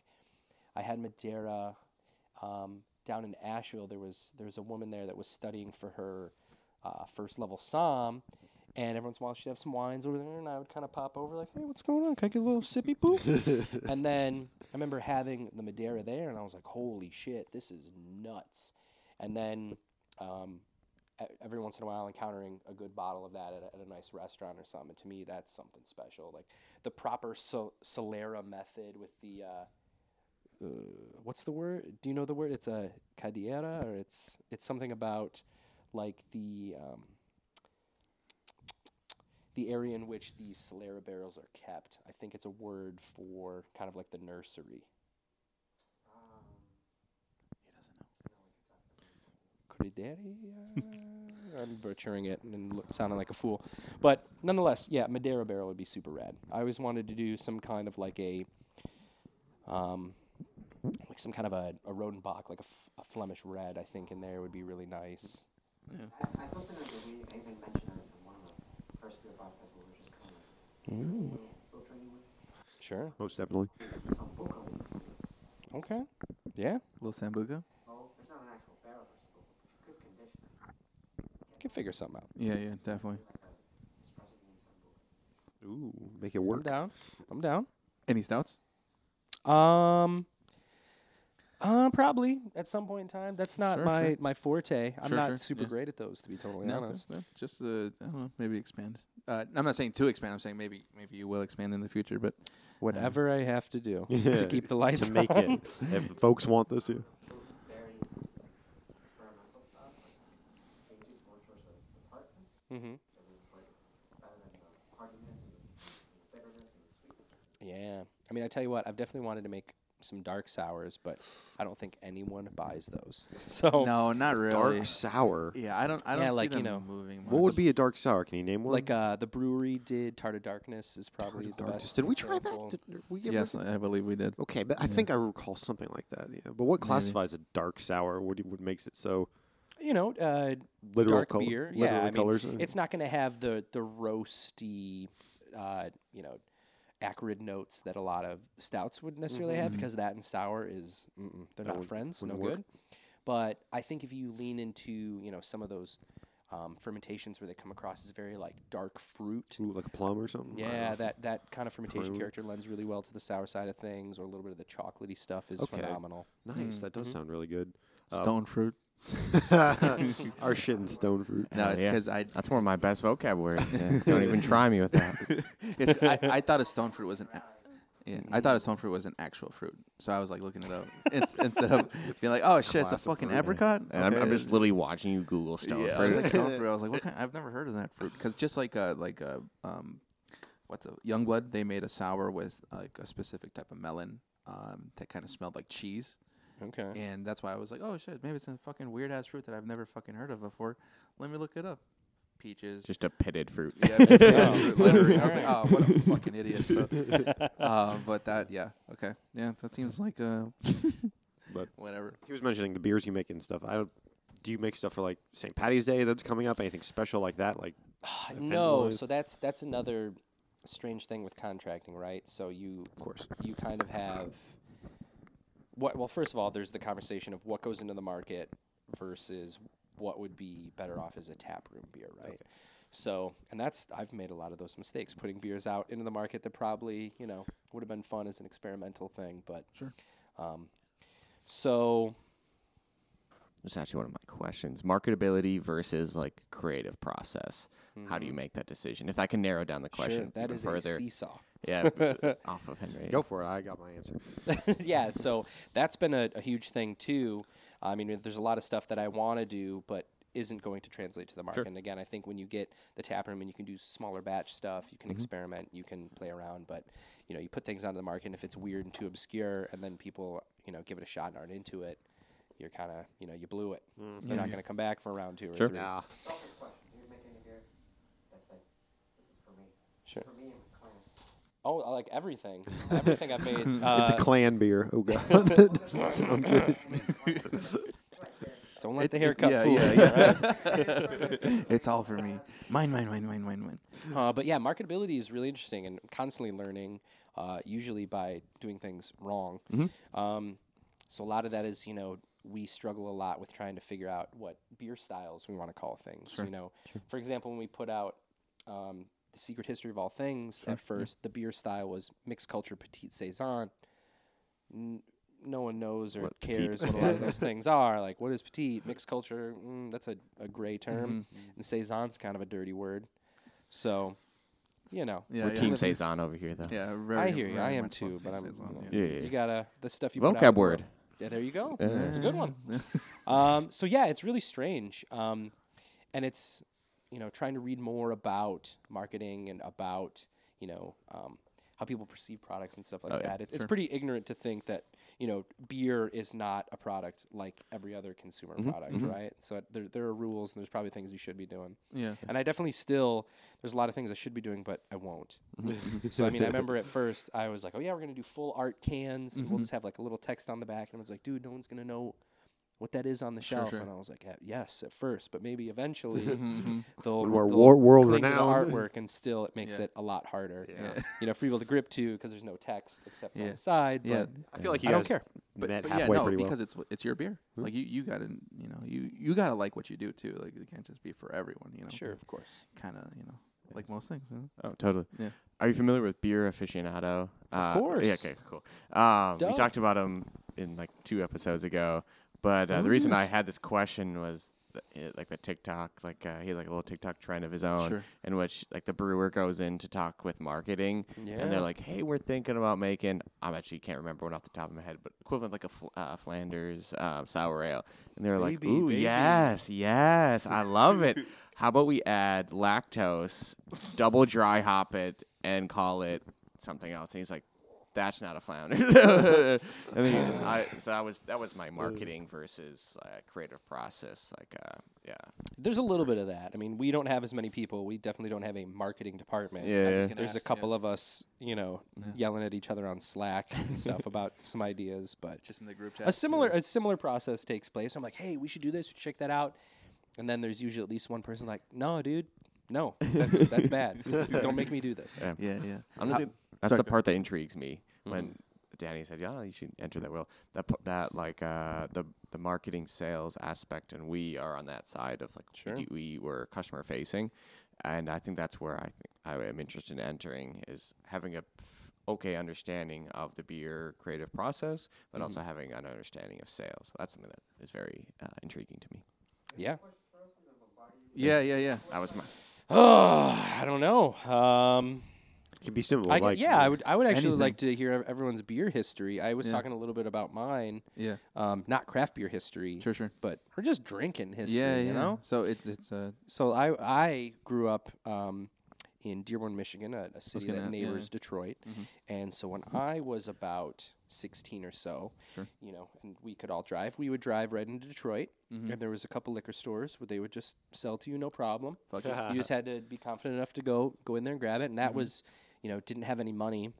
I had Madeira um, down in Asheville. There was there was a woman there that was studying for her uh, first level somm. And every once in a while, she'd have some wines over there, and I would kind of pop over, like, "Hey, what's going on? Can I get a little sippy poop?" [laughs] and then I remember having the Madeira there, and I was like, "Holy shit, this is nuts!" And then um, every once in a while, encountering a good bottle of that at a, at a nice restaurant or something. To me, that's something special. Like the proper sol- Solera method with the uh, uh, what's the word? Do you know the word? It's a cadiera, or it's it's something about like the um, the area in which these Solera barrels are kept. I think it's a word for kind of like the nursery. Crideria? I'm butchering it and lo- sounding like a fool. But nonetheless, yeah, Madeira barrel would be super rad. I always wanted to do some kind of like a, um, like some kind of a, a Rodenbach, like a, F- a Flemish red, I think, in there would be really nice. I had something that we I even mentioned it in one of the first beer podcasts we were just kind of training with, still training with Sure. Most definitely. some Buka leaves. Okay. Yeah. A little sambuca. Well, there's not an actual barrel for sambuca, but you could condition it. Can figure something out. Yeah, yeah, definitely. Like a espresso bean sambuca. Ooh, make it work. I'm work. down. I'm down. Any stouts? Um. Uh, probably at some point in time. That's not Sure, my, sure. my forte. I'm Sure, not sure, super yeah. great at those, to be totally No, honest. no, just uh, I don't know, maybe expand. Uh, I'm not saying to expand. I'm saying maybe maybe you will expand in the future, but Whatever I have to do [laughs] Yeah, to keep the lights to make on. it. If folks want this, yeah. Very experimental stuff. Like, ages more towards the, the tartness. hmm I mean, like, rather than the hardiness and the, the bitterness and the sweetness. Yeah. I mean, I tell you what, I've definitely wanted to make some dark sours, but I don't think anyone buys those. [laughs] So no, not really. Dark sour. Yeah, I don't. I don't Yeah, see like, you know, moving What would be a dark sour? Can you name one? Like uh, the Bruery did Tart of Darkness is probably the Darkness. best. Did we try example. that? Did we get Yes, I believe we did. Okay, but I Yeah. think I recall something like that. Yeah. But what Maybe. classifies a dark sour? What, what makes it so You know, uh, literal dark color? beer. literal Yeah, I mean, colors? it's not going to have the the roasty, uh, you know, acrid notes that a lot of stouts would necessarily have Mhm. because that and sour is they're That not wouldn't- friends, no work. good. But I think if you lean into you know some of those um, fermentations where they come across as very like dark fruit. Ooh, like a plum or something. Yeah, that, that kind of fermentation Prune. character lends really well to the sour side of things, or a little bit of the chocolatey stuff is Okay. phenomenal. nice. Mm. That does Mhm. sound really good. Um, Stone fruit. [laughs] Our shit and stone fruit. No, Hell it's yeah. because I, That's one of my best vocab words. yeah. [laughs] Don't even try me with that. [laughs] it's, I I thought a stone fruit was an. a- Yeah, I thought a stone fruit was an actual fruit, so I was like looking it up It's, instead of being like, "Oh shit, it's a fucking fruit. apricot." And I'm, I'm Okay. just literally watching you Google stone yeah, I was fruit. like stone fruit. I was like, "What kind? I've never heard of that fruit." Because just like uh like a um, what's the Youngblood? They made a sour with like a specific type of melon um that kind of smelled like cheese, Okay. and that's why I was like, "Oh shit, maybe it's a fucking weird ass fruit that I've never fucking heard of before." Let me look it up. Peaches. just a pitted fruit. Yeah, maybe [laughs] fruit, literally. I was like, oh, what a [laughs] fucking idiot. So, uh, but that, yeah, okay, yeah, that seems like uh, [laughs] But- whatever. He was mentioning the beers you make and stuff. I don't. Do you make stuff for like St. Patty's Day that's coming up? Anything special like that? Like [sighs] no, so that's that's another strange thing with contracting, right? So you of course. you kind of have what well first of all there's the conversation of what goes into the market versus what would be better off as a tap room beer right so and that's i've made a lot of those mistakes putting beers out into the market that probably you know would have been fun as an experimental thing but Sure. um, so That's actually one of my questions. Marketability versus like creative process. How do you mhm, make that decision? If I can narrow down the question sure, that even is further. a seesaw yeah, [laughs] [laughs] off of Henry. Go for it. I got my answer. [laughs] yeah, so that's been a, a huge thing too. I mean, there's a lot of stuff that I want to do, but isn't going to translate to the market. Sure. And again, I think when you get the tap room and you can do smaller batch stuff, you can Mhm. experiment, you can play around. But you know, you put things onto the market, and if it's weird and too obscure, and then people you know give it a shot and aren't into it, you're kind of you know you blew it. You're not Yeah. going to come back for round two or Sure. three. Nah. Selfish question. Do you make any beer that's like, this is for me? Sure. For me and my clan. Oh, I like everything. [laughs] everything I've made. [laughs] it's Uh, a clan beer. Oh god, [laughs] that doesn't sound good. don't let It- the it- haircut yeah, fool yeah, you. yeah. it's all for me. Mine, mine, mine, mine, mine, mine. Uh, but yeah, marketability is really interesting and constantly learning, uh, usually by doing things wrong. Mhm. Um, so a lot of that is, you know, we struggle a lot with trying to figure out what beer styles we want to call things. Sure. You know, for example, when we put out um, the Secret History of All Things, Sure, at first the beer style was mixed culture petite saison. N- no one knows or What petite- cares what a lot of those things [laughs] are. Like, what is petite? Mixed culture? Mm, that's a, a gray term. Mhm. And saison's kind of a dirty word. So, you know. Yeah, We're yeah. team saison over here, though. Yeah, very, I hear you. I am too, but I'm. saison, you, know, Yeah, yeah, you gotta the stuff you put out Vocab the word. Yeah, there you go. Yeah. That's a good one. [laughs] Um, so yeah, it's really strange, um, and it's you know trying to read more about marketing and about you know um, how people perceive products and stuff like Oh, that. It's, it's sure. pretty ignorant to think that you know beer is not a product like every other consumer Mhm, product, mhm. right? So there there are rules and there's probably things you should be doing, yeah. and I definitely still there's a lot of things I should be doing, but I won't. So I mean, I [laughs] remember at first I was like, "Oh yeah, we're gonna do full art cans, and we'll Mhm. just have like a little text on the back." And I was like, "Dude, no one's gonna know what that is on the shelf." sure. And I was like, "Yes, at first, but maybe eventually [laughs] Mhm. they'll, we're they'll wor- world the renowned. artwork, and still it makes Yeah. it a lot harder, yeah. you know, for people to grip to because there's no text except on the side. Yeah. But I feel like you I don't care. But, but yeah, no, pretty well. because it's it's your beer. Hmm. Like you, you gotta, you know, you you gotta like what you do too. Like it can't just be for everyone. You know, Sure, of course. Kind of, you know, like most things. You know? Oh, totally. Yeah. Are you familiar with Beer Aficionado? Of Yeah. course. Okay. Cool. Um, we talked about him in like two episodes ago, but uh, the reason I had this question was it, like the TikTok, like uh, he has like a little TikTok trend of his own, Sure. in which like the brewer goes in to talk with marketing, Yeah. and they're like, "Hey, we're thinking about making." I'm actually can't remember one off the top of my head, but equivalent like a fl- uh, Flanders uh, sour ale, and they're like, Baby, "Ooh, baby." yes, yes, I love it." [laughs] How about we add lactose, double dry hop it, and call it something else? And he's like, that's not a flounder. and [laughs] then I, [laughs] so that was that was my marketing versus uh, creative process. Like, uh, yeah, There's a little bit of that. I mean, we don't have as many people. We definitely don't have a marketing department. yeah. gonna There's a ask, couple of us, you know, yelling at each other on Slack and stuff [laughs] about some ideas, but Just in the group chat. a similar a similar process takes place. I'm like, hey, we should do this. Check that out. And then there's usually at least one person like, no, dude, no, that's that's bad. Don't make me do this. Yeah. Yeah, yeah. Honestly, that's sorry, the part that intrigues me when Danny said, "Yeah, you should enter that will." That p- that like uh, the the marketing sales aspect, and we are on that side of like Sure. we, do- we were customer facing, and I think that's where I think I am interested in entering is having a f- okay understanding of the beer creative process, but also having an understanding of sales. That's something that is very uh, intriguing to me. Yeah. Yeah, yeah, yeah. That was my Oh, [sighs] I don't know. Um, It can be simple. I, g- like yeah, I would I would actually anything. like to hear everyone's beer history. I was Yeah. talking a little bit about mine, Yeah. um, not craft beer history, Sure, sure. but or just drinking history. yeah, yeah. you know. So it's it's uh So I I grew up um, in Dearborn, Michigan, a, a city gonna- that yeah, neighbors Detroit, Mhm. and so when I was about 16 or so, Sure. you know, and we could all drive, we would drive right into Detroit, Mhm. and there was a couple liquor stores where they would just sell to you no problem. fuck [laughs] you just had to be confident enough to go go in there and grab it, and that Mm-hmm. was, you know, didn't have any money,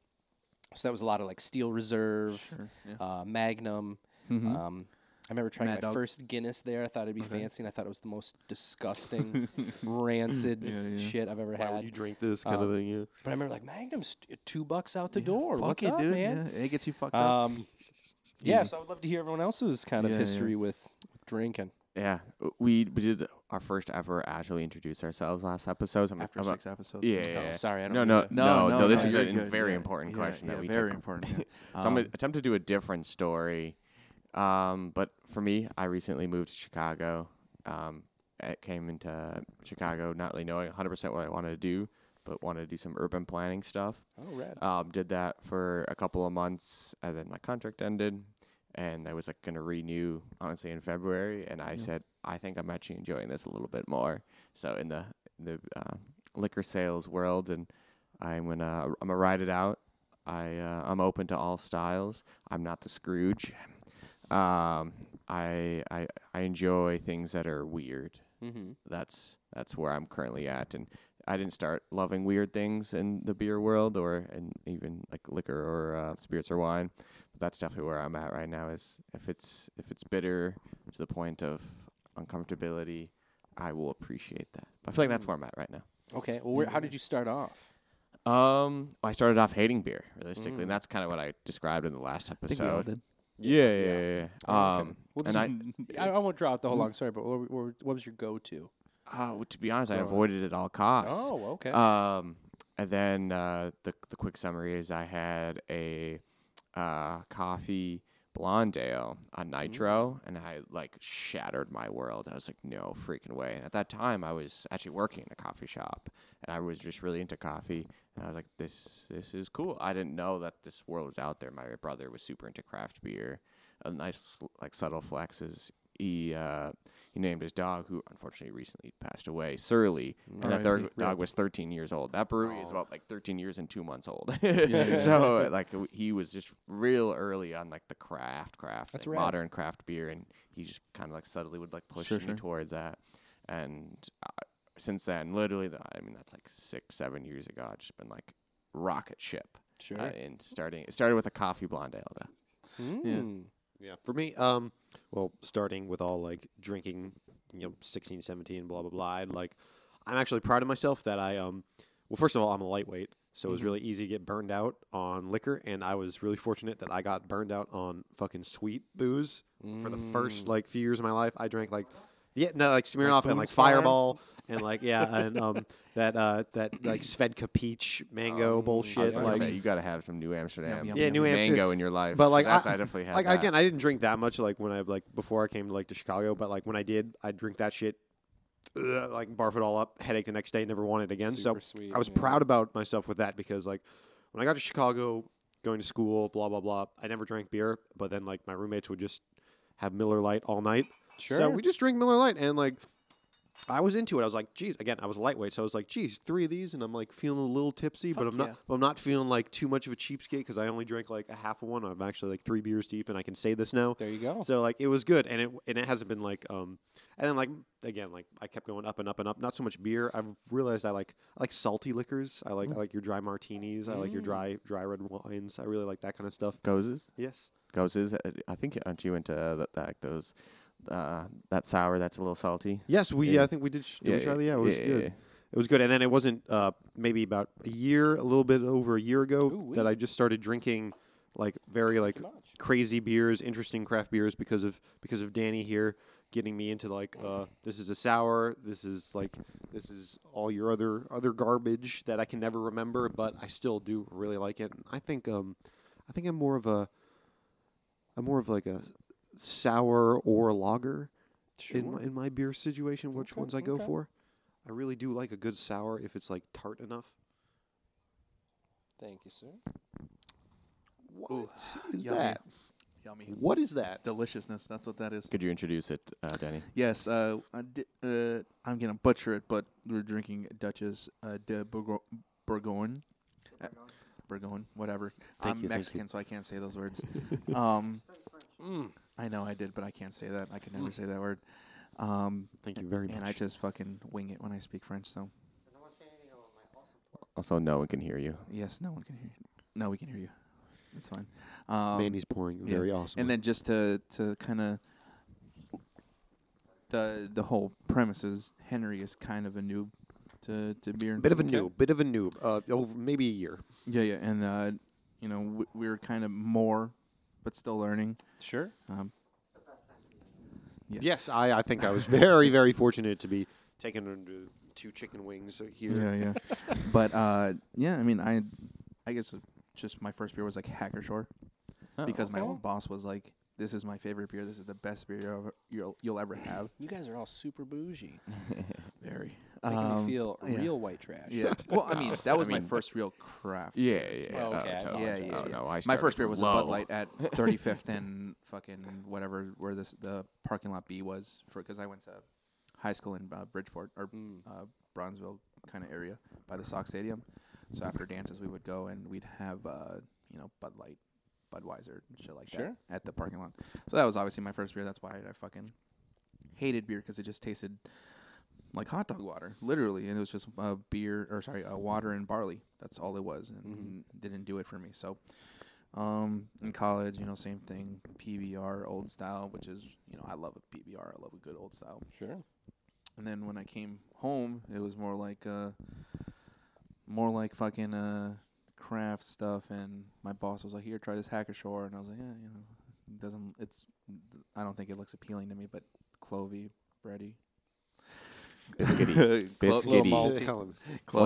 so that was a lot of like Steel Reserve, Sure. Yeah. uh, Magnum. Mhm. Um, I remember trying Mad my Dog. first Guinness there. I thought it'd be Okay. fancy, and I thought it was the most disgusting, [laughs] rancid Yeah, yeah. shit I've ever why would had. you drink this kind Um, of thing? Yeah. But I remember like Magnum's t- two bucks out the Yeah, door. Fuck What's it, up, dude. man? Yeah, it gets you fucked up. Um, [laughs] yeah, so I would love to hear everyone else's kind of Yeah, yeah. history with, with drinking. yeah. We we did our first ever actually introduced ourselves last episode. I'm, After I'm, six episodes. Yeah, so- yeah, Oh, sorry, I don't No, mean no, to- no, no, This is a good, very yeah, important yeah, question yeah, that we very took. important. yeah. [laughs] So I'm gonna Um, attempt to do a different story. Um, but for me, I recently moved to Chicago. Um, I came into Chicago not really knowing 100% what I wanted to do, but wanted to do some urban planning stuff. Oh, red. Um, did that for a couple of months, and then my contract ended, and I was like going to renew honestly in February, and I Yeah. said I think I'm actually enjoying this a little bit more. So in the in the uh, liquor sales world, and I'm gonna I'm gonna ride it out. I uh, I'm open to all styles. I'm not the Scrooge. Um, I I I enjoy things that are weird mm-hmm. that's that's where I'm currently at. And I didn't start loving weird things in the beer world or and even like liquor or uh, spirits or wine. But that's definitely where I'm at right now. Is if it's if it's bitter to the point of uncomfortability, I will appreciate that. I feel like that's where I'm at right now. Okay. Well, where, how did you start off? Um, I started off hating beer realistically, Mm. and that's kind of what I described in the last I think we all episode. did. Yeah, yeah, yeah. yeah. Okay. Um, Well, and just- I, [laughs] I, I won't draw out the whole long story, but what, what, what was your go-to? uh, well, to be honest, I avoided it at all costs. Oh, okay. Um, and then uh, the the quick summary is I had a uh, coffee blonde ale on nitro, mm. and I like shattered my world. I was like, no freaking way. And at that time, I was actually working in a coffee shop, and I was just really into coffee. And I was like, this this is cool. I didn't know that this world was out there. My brother was super into craft beer. A nice like subtle flex is he uh, he named his dog, who unfortunately recently passed away, Surly, and that dog, dog was 13 years old. That brewery is Oh. about like 13 years and two months old. yeah. [laughs] so like he was just real early on like the craft, craft, like, modern craft beer, and he just kind of like subtly would like push Sure, me sure. towards that. And uh, since then, literally, the, I mean that's like six, seven years ago. I've just been like rocket ship. sure. Uh, and starting, it started with a coffee blonde ale. Mm. Yeah. For me, um, well, starting with all like drinking, you know, 16, 17, blah blah blah. And like, I'm actually proud of myself that I um, well, first of all, I'm a lightweight, so it was Mhm. really easy to get burned out on liquor, and I was really fortunate that I got burned out on fucking sweet booze for the first Mm. like few years of my life. I drank like. Yeah, no, like Smirnoff and like Boone's Fireball and like yeah, and um [laughs] that uh that like Svedka peach mango Um, bullshit. I was like gonna say, you got to have some New Amsterdam, yum, Yeah, yum, New yum. mango in your life. But, like, that's I- I, definitely had like that. again, I didn't drink that much like when I like before I came to like to Chicago, but like when I did, I'd drink that shit, ugh, like barf it all up, headache the next day, never want it again. Super so sweet, I was yeah. proud about myself with that because like when I got to Chicago, going to school, blah blah blah, I never drank beer, but then like my roommates would just have Miller Lite all night. Sure. So we just drink Miller Lite and like I was into it. I was like, geez, again, I was lightweight, so I was like, geez, three of these, and I'm like feeling a little tipsy, but I'm not. But I'm not feeling like too much of a cheapskate because I only drank like a half of one. I'm actually like three beers deep, and I can say this now. There you go. So like it was good, and it and it hasn't been like um, and then like again like I kept going up and up and up. Not so much beer. I've realized I like I like salty liquors. I like I like your dry martinis. I like your Mm. dry dry red wines. I really like that kind of stuff. Gozes. Yes. Gozes. uh, I think aren't you into uh, that, that those uh, that sour that's a little salty? Yes, we. Yeah. I think we did. Sh- did we try that? Yeah, it was yeah, good. yeah. It was good, and then it wasn't uh, maybe about a year, a little bit over a year ago, Ooh-wee. that I just started drinking like very like crazy beers, interesting craft beers because of because of Danny here getting me into like uh, this is a sour, this is like this is all your other other garbage that I can never remember, but I still do really like it. And I think um I think I'm more of a I'm more of like a sour or lager Sure. in my, in my beer situation, which Okay, ones I go okay. for. I really do like a good sour if it's like tart enough. Thank you, sir. What is yummy. that? Yummy. What is that? Deliciousness. That's what that is. Could you introduce it, uh, Danny? Yes, uh, I di- uh, I'm gonna butcher it, but we're drinking Duchesse uh, de Bourgo- Bourgogne. Uh, Bourgogne, whatever. Thank I'm you, thank you. Mexican, so I can't say those words. [laughs] um, Mm. I know I did, but I can't say that. I can never say that word. Um, Thank you very much. and I just fucking wing it when I speak French. So No one say anything about my awesome Also, no one can hear you. yes, no one can hear you. No, we can hear you. It's fine. Um, Mandy's pouring yeah. very awesome. and then just to to kind of the the whole premise is Henry is kind of a noob to to beer. bit of a Okay. noob, bit of a noob. Uh, over maybe a year. Yeah, yeah, and uh, you know w- we were kind of more, but still learning. Sure. Um, It's the best time to be. Yeah. Yes, I, I think I was very very fortunate to be taken under two chicken wings here. yeah, yeah, [laughs] but uh, yeah, I mean, I I guess just my first beer was like Hacker-Pschorr because my old boss was like, "This is my favorite beer. This is the best beer you'll ever, you'll, you'll ever have." You guys are all super bougie, [laughs] Very making Um, me feel yeah. real white trash. Yeah. [laughs] well, I mean, that was my mean- first real craft. Yeah, yeah. Oh, okay, I totally. Yeah, yeah, Oh, no, I My first beer from was a. Bud Light at [laughs] 35th and fucking whatever where this the parking lot B was for because I went to high school in uh, Bridgeport or Mm. uh, Bronzeville kind of area by the Sox Stadium. So after dances, we would go and we'd have uh, you know Bud Light, Budweiser, and shit like Sure. that at the parking lot. So that was obviously my first beer. That's why I fucking hated beer because it just tasted like hot dog water, literally, and it was just uh, beer or sorry, uh, water and barley. That's all it was, and Mhm. didn't do it for me. So, um, in college, you know, same thing, PBR, old style, which is you know I love a PBR, I love a good old style. Sure. And then when I came home, it was more like uh, more like fucking uh, craft stuff. And my boss was like, "Here, try this Hacker-Pschorr," and I was like, "Yeah, you know, it doesn't. It's. I don't think it looks appealing to me, but clovey, bready, Biscuity. [laughs] Biscuity. malty. Colin.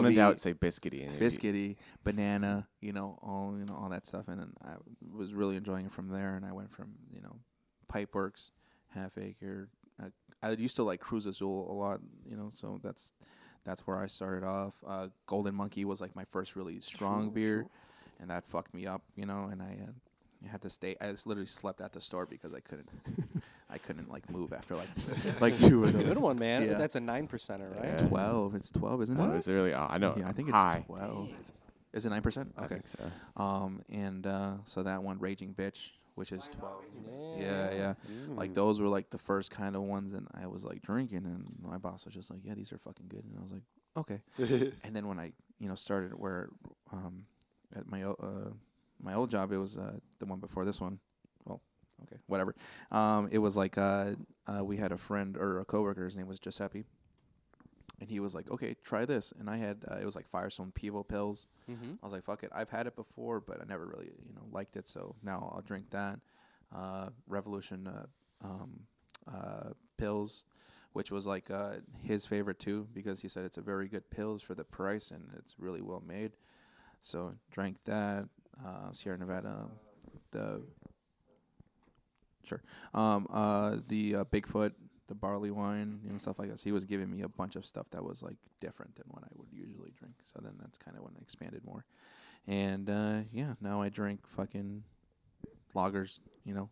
When in doubt, say biscuity. and it'd be- biscuity, banana, you know, all you know, all that stuff, and then I was really enjoying it from there. And I went from you know, Pipeworks, Half Acre. Uh, I used to like Cruz Azul a lot, you know, so that's that's where I started off. Uh, Golden Monkey was like my first really strong Sure, beer, sure. and that fucked me up, you know. And I, uh, I had to stay. I just literally slept at the store because I couldn't, [laughs] I couldn't like move after like [laughs] [laughs] like two of those. Good one, man. Yeah. That's a nine percenter, right? Yeah. Twelve. It's twelve, isn't Oh, it? it's really. Oh, I know. Yeah, I think it's high. twelve. Is it nine percent? I Okay. think so. Um, and uh, so that one, Raging Bitch, which is twelve. Yeah. Yeah, yeah. Like Mm. those were like the first kind of ones, and I was like drinking, and my boss was just like, "Yeah, these are fucking good," and I was like, "Okay." and then when I, you know, started where, um, at my o- uh, my old job, it was uh, the one before this one. Well, okay, whatever. Um, it was like uh, uh, we had a friend or a coworker. His name was Giuseppe, and he was like, "Okay, try this." And I had uh, it was like Firestone Pivo Pils. Mm-hmm. I was like, "Fuck it, I've had it before, but I never really, you know, liked it. So now I'll drink that." Uh, Revolution uh, um, uh, Pils, which was like uh, his favorite too, because he said it's a very good pils for the price and it's really well made. So drank that. Uh, Sierra Nevada, the sure, um, uh, the uh, Bigfoot, the barley wine, you know, stuff like this. He was giving me a bunch of stuff that was like different than what I would usually drink. So then that's kind of when I expanded more. And uh, yeah, now I drink fucking lagers, you know,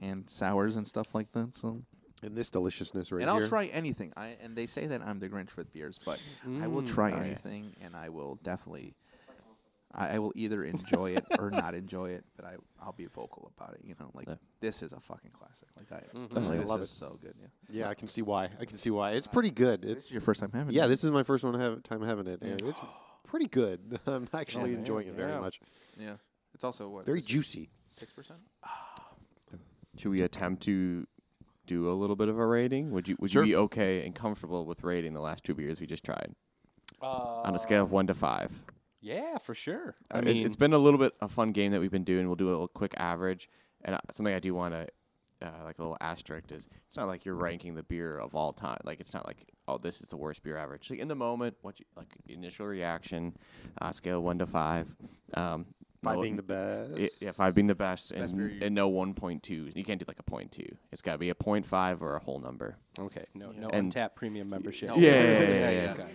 and sours and stuff like that. So And this deliciousness right now. and here. I'll try anything. I and they say that I'm the Grinch with beers, but I will Mm, try oh, yeah. anything, and I will definitely. I, I will either enjoy it or not enjoy it, but I I'll be vocal about it. You know, like Yeah. this is a fucking classic. Like I, Mhm. Oh, I this love is it. so good. Yeah, Yeah, I can see why. I can see why. It's pretty good. this It's is your first time having it. yeah. This is my first one have, time having it, and it's [gasps] pretty good. [laughs] I'm actually man, enjoying it very yeah. much. yeah. It's also what Very juicy. Six percent. Should we attempt to do a little bit of a rating? Would you would Sure. you be okay and comfortable with rating the last two beers we just tried Uh, on a scale of one to five? Yeah, for sure. Uh, I mean, it's been a little bit a fun game that we've been doing. We'll do a little quick average, and uh, something I do want to uh, like a little asterisk is it's not like you're ranking the beer of all time. Like it's not like oh this is the worst beer average. Like in the moment, what you like initial reaction, uh, scale one to five. Um, Five no- being the best. I- yeah, five being the best, Best and, and no one point twos. You can't do like a point two. It's got to be a point five or a whole number. okay, no, no And- Untappd premium membership. No. Yeah, Yeah, yeah, yeah, yeah, yeah, yeah. Okay.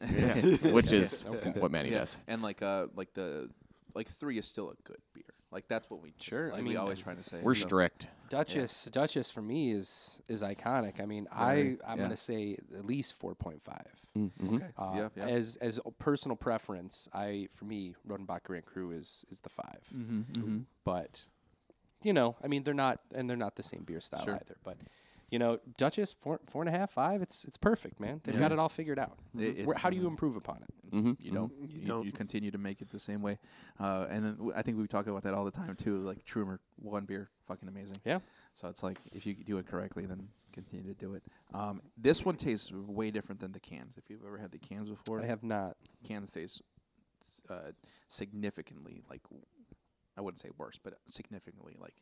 Yeah, [laughs] which is Okay. what Manny yeah. does. And like uh like the like three is still a good beer. Like that's what we just- Sure, I Like we mean, always try to say. We're so- strict. Duchesse, Duchesse for me is is iconic. I mean, Very, I I'm yeah. gonna say at least four point five. Mm-hmm. Okay. Uh, yeah. Yeah. As as a personal preference, I for me Rodenbach Grand Cru is is the 5 mm-hmm, mm-hmm. But you know, I mean, they're not and they're not the same beer style Sure. either. But you know, Duchesse four four and a half five. It's it's perfect, man. They've got it all figured out. It- it- how do you improve upon it? Mm-hmm. You don't. You You, don't. you continue to make it the same way, uh, and then w- I think we talk about that all the time too. Like Trumer, one beer, fucking amazing. Yeah. So it's like if you do it correctly, then continue to do it. Um, this one tastes way different than the cans. If you've ever had the cans before, I have not. cans taste uh, significantly like I wouldn't say worse, but significantly like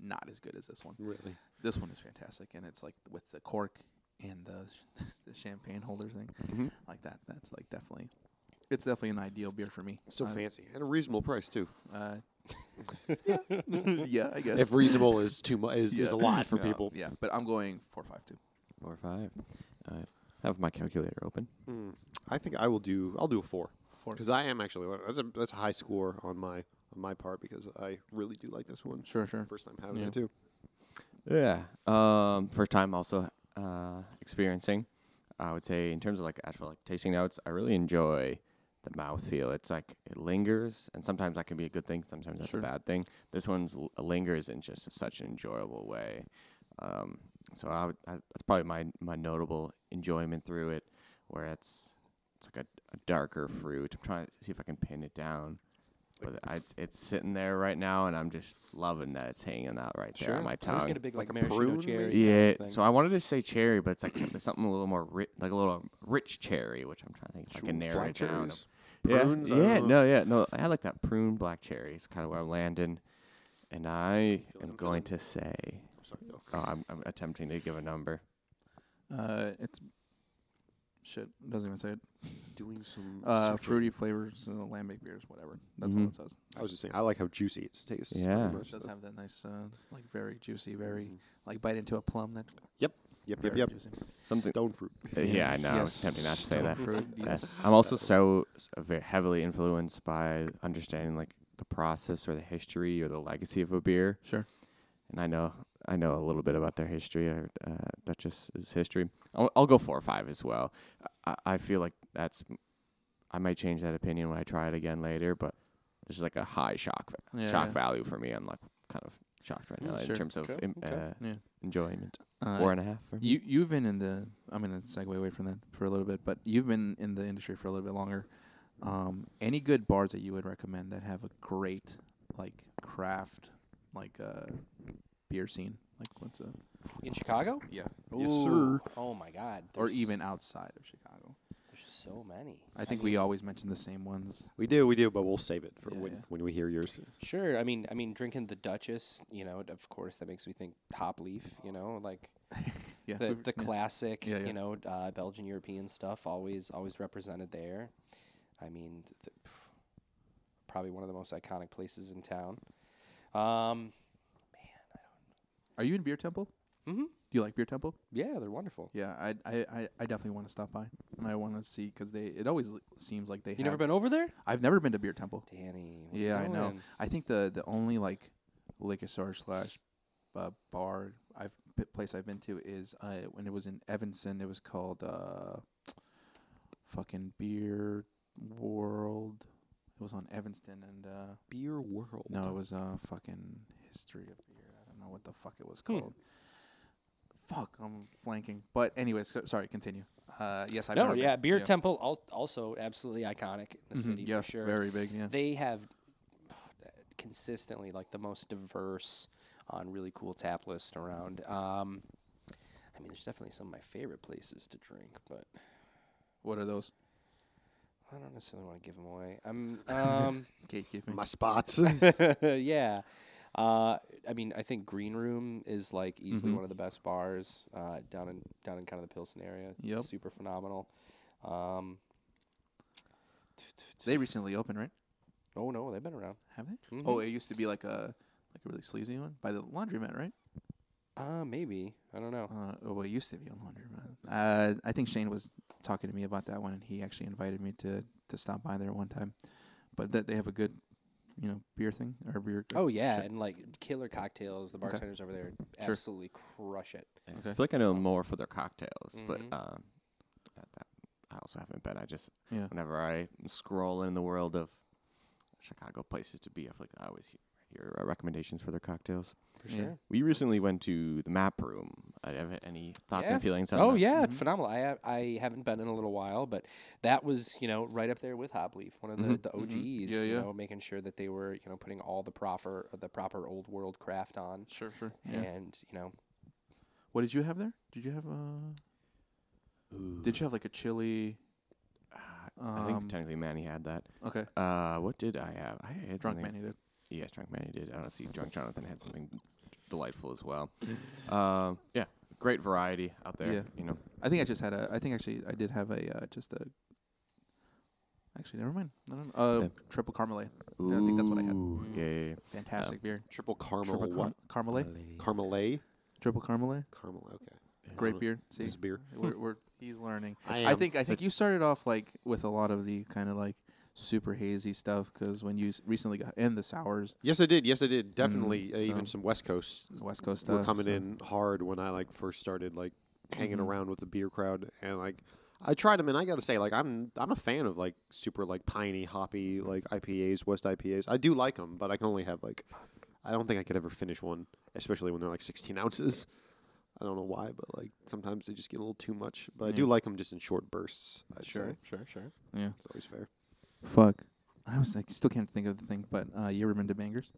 not as good as this one. Really. This one is fantastic, and it's like with the cork and the, [laughs] the champagne holder thing, Mhm. like that. That's like definitely, it's definitely an ideal beer for me. So Uh, fancy and a reasonable price too. Uh, [laughs] yeah, I guess. If reasonable is too much is, is a lot for Yeah, people. Yeah, but I'm going four five two. Four or five. I have my calculator open. Mm. I think I will do. I'll do a four Four. because I am actually that's a that's a high score on my on my part because I really do like this one. Sure, sure. First time having Yeah. it too. Yeah. Um, first time also uh, experiencing. I would say in terms of like actual like tasting notes, I really enjoy the mouth feel. It's like it lingers, and sometimes that can be a good thing. Sometimes that's Sure. a bad thing. This one's l- lingers in just such an enjoyable way. Um, so I would, I, that's probably my my notable enjoyment through it, where it's it's like a, a darker fruit. I'm trying to see if I can pin it down. But I, it's, it's sitting there right now, and I'm just loving that it's hanging out right there on my I tongue. always get a big like, Like a maraschino prune, cherry. maybe? kind Yeah, of thing. so I wanted to say cherry, but it's like something, something a little more rich, like a little rich cherry, which I'm trying to think if I can narrow Black it down. cherries, Yeah, prunes. I yeah, don't know. no, yeah, no. I like that prune black cherry. It's kind of where I'm landing, and I feeling- am going feeling- to say, Sorry, go. oh, I'm, I'm attempting to give a number. Uh, it's shit. Doesn't even say it. Doing some Uh, searching. fruity flavors, uh, lambic beers, whatever. That's all Mhm. it says. I was just saying I like how juicy it tastes. very Yeah. much. It does That's- have that nice, uh, like very juicy, very Mhm. like bite into a plum. That Yep, yep, very yep. juicy. Something. Stone fruit. [laughs] Uh, yeah, I Yes, know. I yes. was tempting not to say Stone that. fruit, Uh, yes. I'm also so s- very heavily influenced by understanding like the process or the history or the legacy of a beer. Sure. and I know I know a little bit about their history, or uh, Duchesse's history. I'll, I'll go four or five as well. I, I feel like that's I might change that opinion when I try it again later, but this is like a high shock Yeah, shock yeah. value for me. I'm like kind of shocked right Mm, now in terms of Okay, im- okay. Uh, Yeah. enjoyment. Uh, Four and a half. For me. You you've been in the I'm gonna segue away from that for a little bit, but you've been in the industry for a little bit longer. Um, any good bars that you would recommend that have a great like craft like uh beer scene? Like what's a in Chicago. yeah, Yes, sir. Oh my God. or there's- even outside of Chicago? there's so many. I think we always mention the same ones. We do, we do, but we'll save it for Yeah, when, yeah. when we hear yours. Sure. I mean, I mean, drinking the Duchesse, you know, of course, that makes me think Hopleaf. You know, like [laughs] Yeah, the the yeah. classic, Yeah, yeah. you know, uh, Belgian European stuff, always always represented there. I mean, th- pff, probably one of the most iconic places in town. Um, Are you in Beer Temple? Mhm. Do you like Beer Temple? yeah, they're wonderful. Yeah, I I, I, I definitely want to stop by and I want to see because they it always l- seems like they. You never been over there, I've never been to Beer Temple. Danny? Yeah, I know. doing? I think the the only like liquor store slash uh, bar I've p- place I've been to is uh, when it was in Evanston. It was called uh, fucking Beer World. It was on Evanston, and uh, Beer World. no, it was uh, fucking history of beer. I don't know what the fuck it was Hmm. called. Fuck, I'm blanking. But anyways, so- sorry. Continue. Uh, yes, I've no, never been. yeah, Beer Temple al- also absolutely iconic in the Mhm, city yes, for sure. very big. Yeah. They have consistently like the most diverse on really cool tap list around. Um, I mean, there's definitely some of my favorite places to drink, but What are those? I don't necessarily want to give them away. I'm um, [laughs] Gatekeeping. My spots. [laughs] yeah. Uh, I mean, I think Green Room is like easily Mhm. one of the best bars uh, down in down in kind of the Pilsen area. Yep. super phenomenal. Um, They recently opened, right? oh no, they've been around. Have they? Mhm. Oh, it used to be like a like a really sleazy one by the laundromat, right? Uh, maybe I don't know. Uh, oh, it used to be a laundromat. Uh, I think Shane was talking to me about that one, and he actually invited me to to stop by there one time. But that they have a good, you know, beer thing or beer. Oh yeah, shit. and like killer cocktails. The Okay. bartenders over there Sure. absolutely crush it. Okay. I feel like I know more for their cocktails, Mhm. but um, at that, I also haven't been. I just Yeah. whenever I scroll in the world of Chicago places to be, I feel like I always hear, hear uh, recommendations for their cocktails. For Yeah. sure. We recently went to the Map Room. I have any thoughts Yeah. and feelings on Oh that? yeah, Mhm. phenomenal. I ha- I haven't been in a little while, but that was you know right up there with Hopleaf, one of the, Mhm, the. OGs. Yeah, you yeah. know, making sure that they were you know putting all the proper the proper old world craft on, Sure, sure. Yeah. and you know What did you have there? Did you have uh? Did you have like a chili? I Um, think technically Manny had that. okay. Uh, what did I have? I had Drunk something. Manny did. Yes, Drunk Manny did. I don't see Drunk Jonathan had something delightful as well. um, yeah, great variety out there. Yeah. You know, I think I just had a. I think actually I did have a uh, just a. Actually, never mind. I don't. Uh, Yeah. triple Karmeliet. I think that's what I had. Ooh, Yeah, yeah, yeah. Fantastic beer. Triple caramel. Triple what? car- Karmeliet. Karmeliet. Triple Karmeliet. Caramel. Okay. Great Uh, beer. See, This is beer. we're, we're he's learning. [laughs] I, I think I think you started off like with a lot of the kind of like super hazy stuff because when you s- recently got in the sours, Yes, I did. Yes, I did. Definitely. uh, so- even some West Coast West Coast stuff were coming so- in hard when I like first started like hanging Mhm. around with the beer crowd and like I tried them and I got to say like I'm I'm a fan of like super like piney hoppy like IPAs West IPAs I do like them but I can only have like I don't think I could ever finish one especially when they're like 16 ounces I don't know why but like sometimes they just get a little too much but I do Yeah. like them just in short bursts I'd sure say. sure sure. Yeah. it's always fair Fuck. I was like still can't think of the thing, but uh, you ever been to Bangers?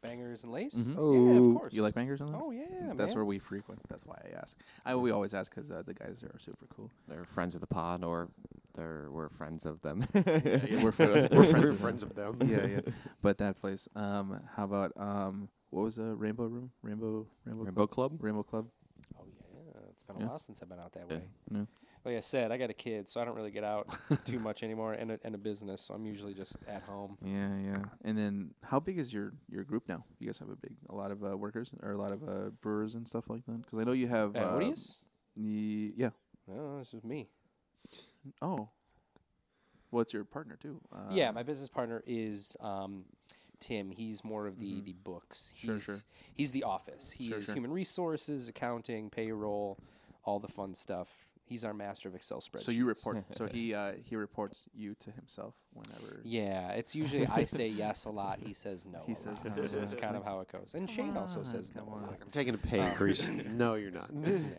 Bangers and lace. Mhm. Yeah, Oh, of course. You like Bangers? On Oh yeah, That's man. where we frequent. That's why I ask. I we always ask because uh, the guys there are super cool. They're friends of the pod, or they're we're friends of them. [laughs] yeah, we're [laughs] fri- we're friends friends, of friends of them yeah, yeah. [laughs] But that place. Um, how about um, what was the Rainbow Room? Rainbow Rainbow Rainbow Club? Club. Rainbow Club. Oh yeah, it's been a Yeah. while since I've been out that Yeah. way. Like I said, I got a kid, so I don't really get out too much anymore, and a, and a business, so I'm usually just at home. Yeah, yeah. And then how big is your your group now? You guys have a big, a lot of uh, workers or a lot of uh, brewers and stuff like that. Because I know you have. Uh, uh, what is? the- yeah. No, this is me. Oh. Well, it's your partner too. Uh, yeah, my business partner is um, Tim. He's more of the Mhm. the books. Sure, He's, sure. He's the office. He Sure, is sure. human resources, accounting, payroll, all the fun stuff. He's our master of Excel spreadsheets. So you report. so he [laughs] uh, he reports you to himself whenever. Yeah, it's usually I say [laughs] yes a lot. He says no. He a says lot. no, This yeah, is kind of how it goes. And come Shane also says no. a lot. I'm taking a pay increase [laughs] no you're not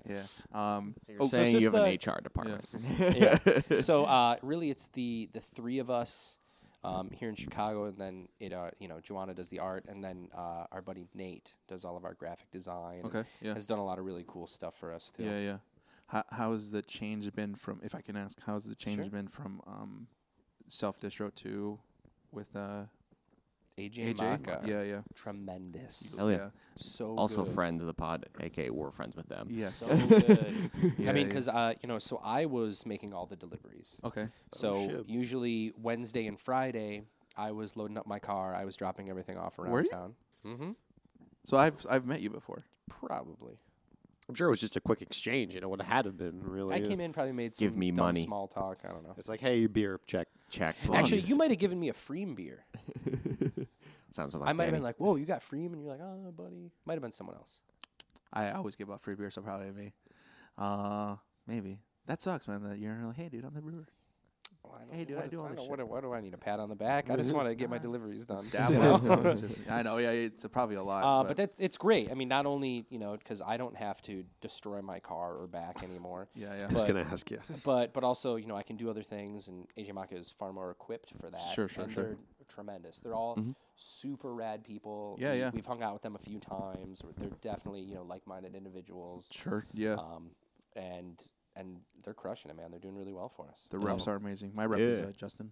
Yeah. Um. So you're Oh, so saying you just have an HR department. Yeah. so uh, really, it's the the three of us um, here in Chicago, and then it uh, you know Joanna does the art, and then uh, our buddy Nate does all of our graphic design. Okay. Yeah. Has done a lot of really cool stuff for us too. Yeah, yeah. How how's the change been from, if I can ask, how's the change Sure. been from um, self distro to with uh, AJ, AJ? Maka, Yeah, yeah. tremendous. Hell yeah. So also good. friends of the pod, aka we're friends with them. Yes. So [laughs] good. Yeah, I mean, yeah. because uh, you know, so I was making all the deliveries. Okay. So shit. usually Wednesday and Friday, I was loading up my car. I was dropping everything off around Were you? town. Mm-hmm. So I've I've met you before. Probably. I'm sure it was just a quick exchange and it would have had to been really I came in, probably made some Give me dumb money. small talk. I don't know. it's like hey beer check Check. Actually, you might have given me a Freem beer. [laughs] sounds like I might have Danny. been like, "Whoa, you got Freem," and you're like, "Oh, buddy." Might have been someone else. I always give out free beer, so probably me. Uh, maybe that sucks, man. That you're like, hey, dude, I'm the brewer. Well, I don't Hey, dude, what I do all don't this know what, do- what do I need a pat on the back? I Mm-hmm. just [laughs] want to get my deliveries done. Yeah, You well, know? it's just- I know. Yeah, it's probably a lot. Uh, but that's it's great. I mean, not only you know because I don't have to destroy my car or back anymore, [laughs] yeah, yeah. I was But- gonna ask you. [laughs] but but also you know I can do other things, and AJ Maka is far more equipped for that. Sure, sure, and sure. They're tremendous. They're all Mhm. super rad people. Yeah, We- yeah. We've hung out with them a few times. They're definitely you know like-minded individuals. Sure. Yeah. Um, and and they're crushing it, man. They're doing really well for us. the reps know, are amazing. My rep is Yeah. uh, Justin.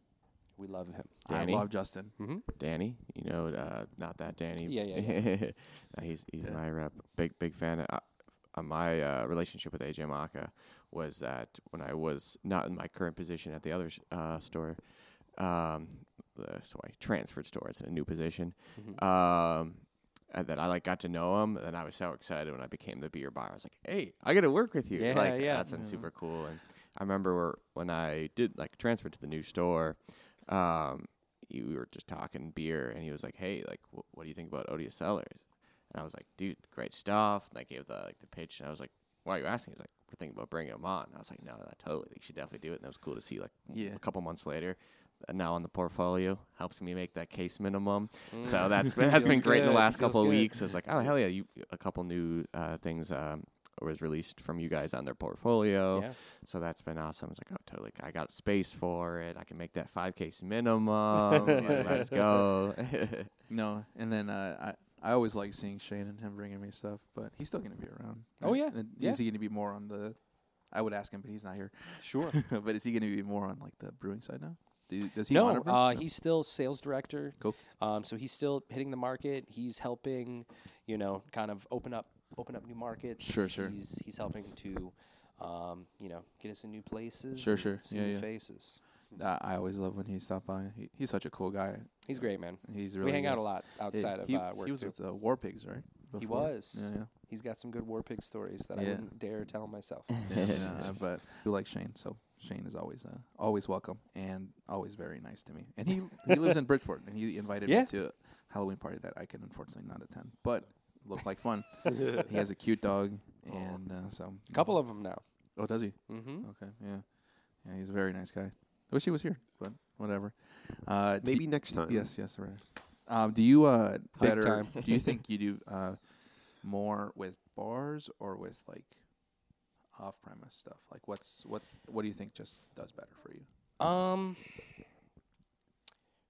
We love him. Danny? I love Justin. Danny, you know, uh, not that Danny. Yeah, yeah, Uh, [laughs] he's he's Yeah. my rep. Big big fan. Of, uh, uh, my uh, relationship with AJ Maka was that when I was not in my current position at the other sh- uh, store, um, the, so I transferred stores in a new position. Mhm. Um, and then I like got to know him, and I was so excited when I became the beer bar. I was like, "Hey, I get to work with you!" Yeah, like, yeah. That's been Mhm. super cool. And I remember when I did like transfer to the new store, um, he, we were just talking beer, and he was like, "Hey, like, wh- what do you think about Odious Cellars?" And I was like, "Dude, great stuff." And I gave the like the pitch, and I was like, "Why are you asking?" He's like, "We're thinking about bringing him on." And I was like, "No, no, totally. You should definitely do it." And it was cool to see like Yeah. a couple months later. Uh, Now on the portfolio helps me make that case minimum, Mm. so that's [laughs] been that's been Feels great in the last feels couple of good. weeks. It's like, oh hell yeah, you a couple new uh, things um, was released from you guys on their portfolio. Yeah. So that's been awesome. It's like, oh, totally. I got space for it. I can make that five case minimum. [laughs] like, let's go. [laughs] No, and then uh, I I always like seeing Shane and him bringing me stuff, but he's still gonna be around. Oh, right? yeah. And Yeah. Is he gonna be more on the? I would ask him, but he's not here. Sure. but is he gonna be more on like the brewing side now? Do you- does he? No, uh, he's still sales director. Cool. Um, so he's still hitting the market. He's helping, you know, kind of open up open up new markets. Sure, sure. He's he's helping to, um, you know, get us in new places. Sure, sure. See Yeah, new yeah. faces. Uh, I always love when he stopped by. He, he's such a cool guy. He's great, man. He's really. we hang out a lot Yeah, outside of he, uh, work he was too. with uh, War Pigs, right? He was. Yeah, yeah. He's got some good war pig stories that I wouldn't dare tell myself. [laughs] yeah, yeah, [laughs] but I like Shane, so Shane is always uh, always welcome and always very nice to me. And he he lives in Bridgeport, and he invited Yeah. me to a Halloween party that I can unfortunately not attend, but looked like fun. [laughs] he has a cute dog, and uh, so A couple of them now. Oh, does he? Mm-hmm. Okay, yeah, yeah. He's a very nice guy. I wish he was here, but whatever. Uh, do- Maybe next time. Yes, yes, right. Um, do you uh Big better? time. do you [laughs] think you do uh more with bars or with like off-premise stuff? Like, what's what's what do you think just does better for you? Um,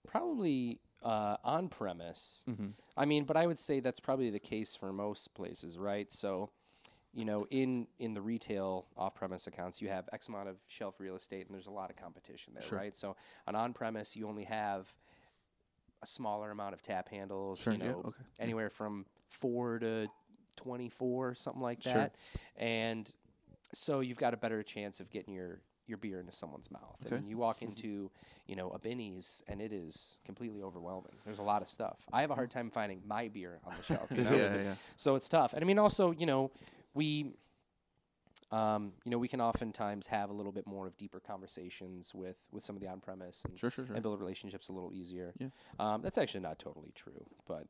probably uh, on premise. Mm-hmm. I mean, but I would say that's probably the case for most places, right? So, you know, in in the retail off-premise accounts, you have X amount of shelf real estate, and there's a lot of competition there, Sure. right? So, on on-premise, you only have a smaller amount of tap handles. Sure. You yeah. know, Okay. anywhere from four to 24, something like Sure. that. And so you've got a better chance of getting your your beer into someone's mouth. Okay. And you walk [laughs] into, you know, a Binny's and it is completely overwhelming. There's a lot of stuff. I have a hard time finding my beer on the shelf, you [laughs] know. yeah, yeah. So it's tough. And I mean also, you know, we um, you know, we can oftentimes have a little bit more of deeper conversations with with some of the on-premise and Sure, sure, sure. and build relationships a little easier. Yeah. Um, that's actually not totally true, but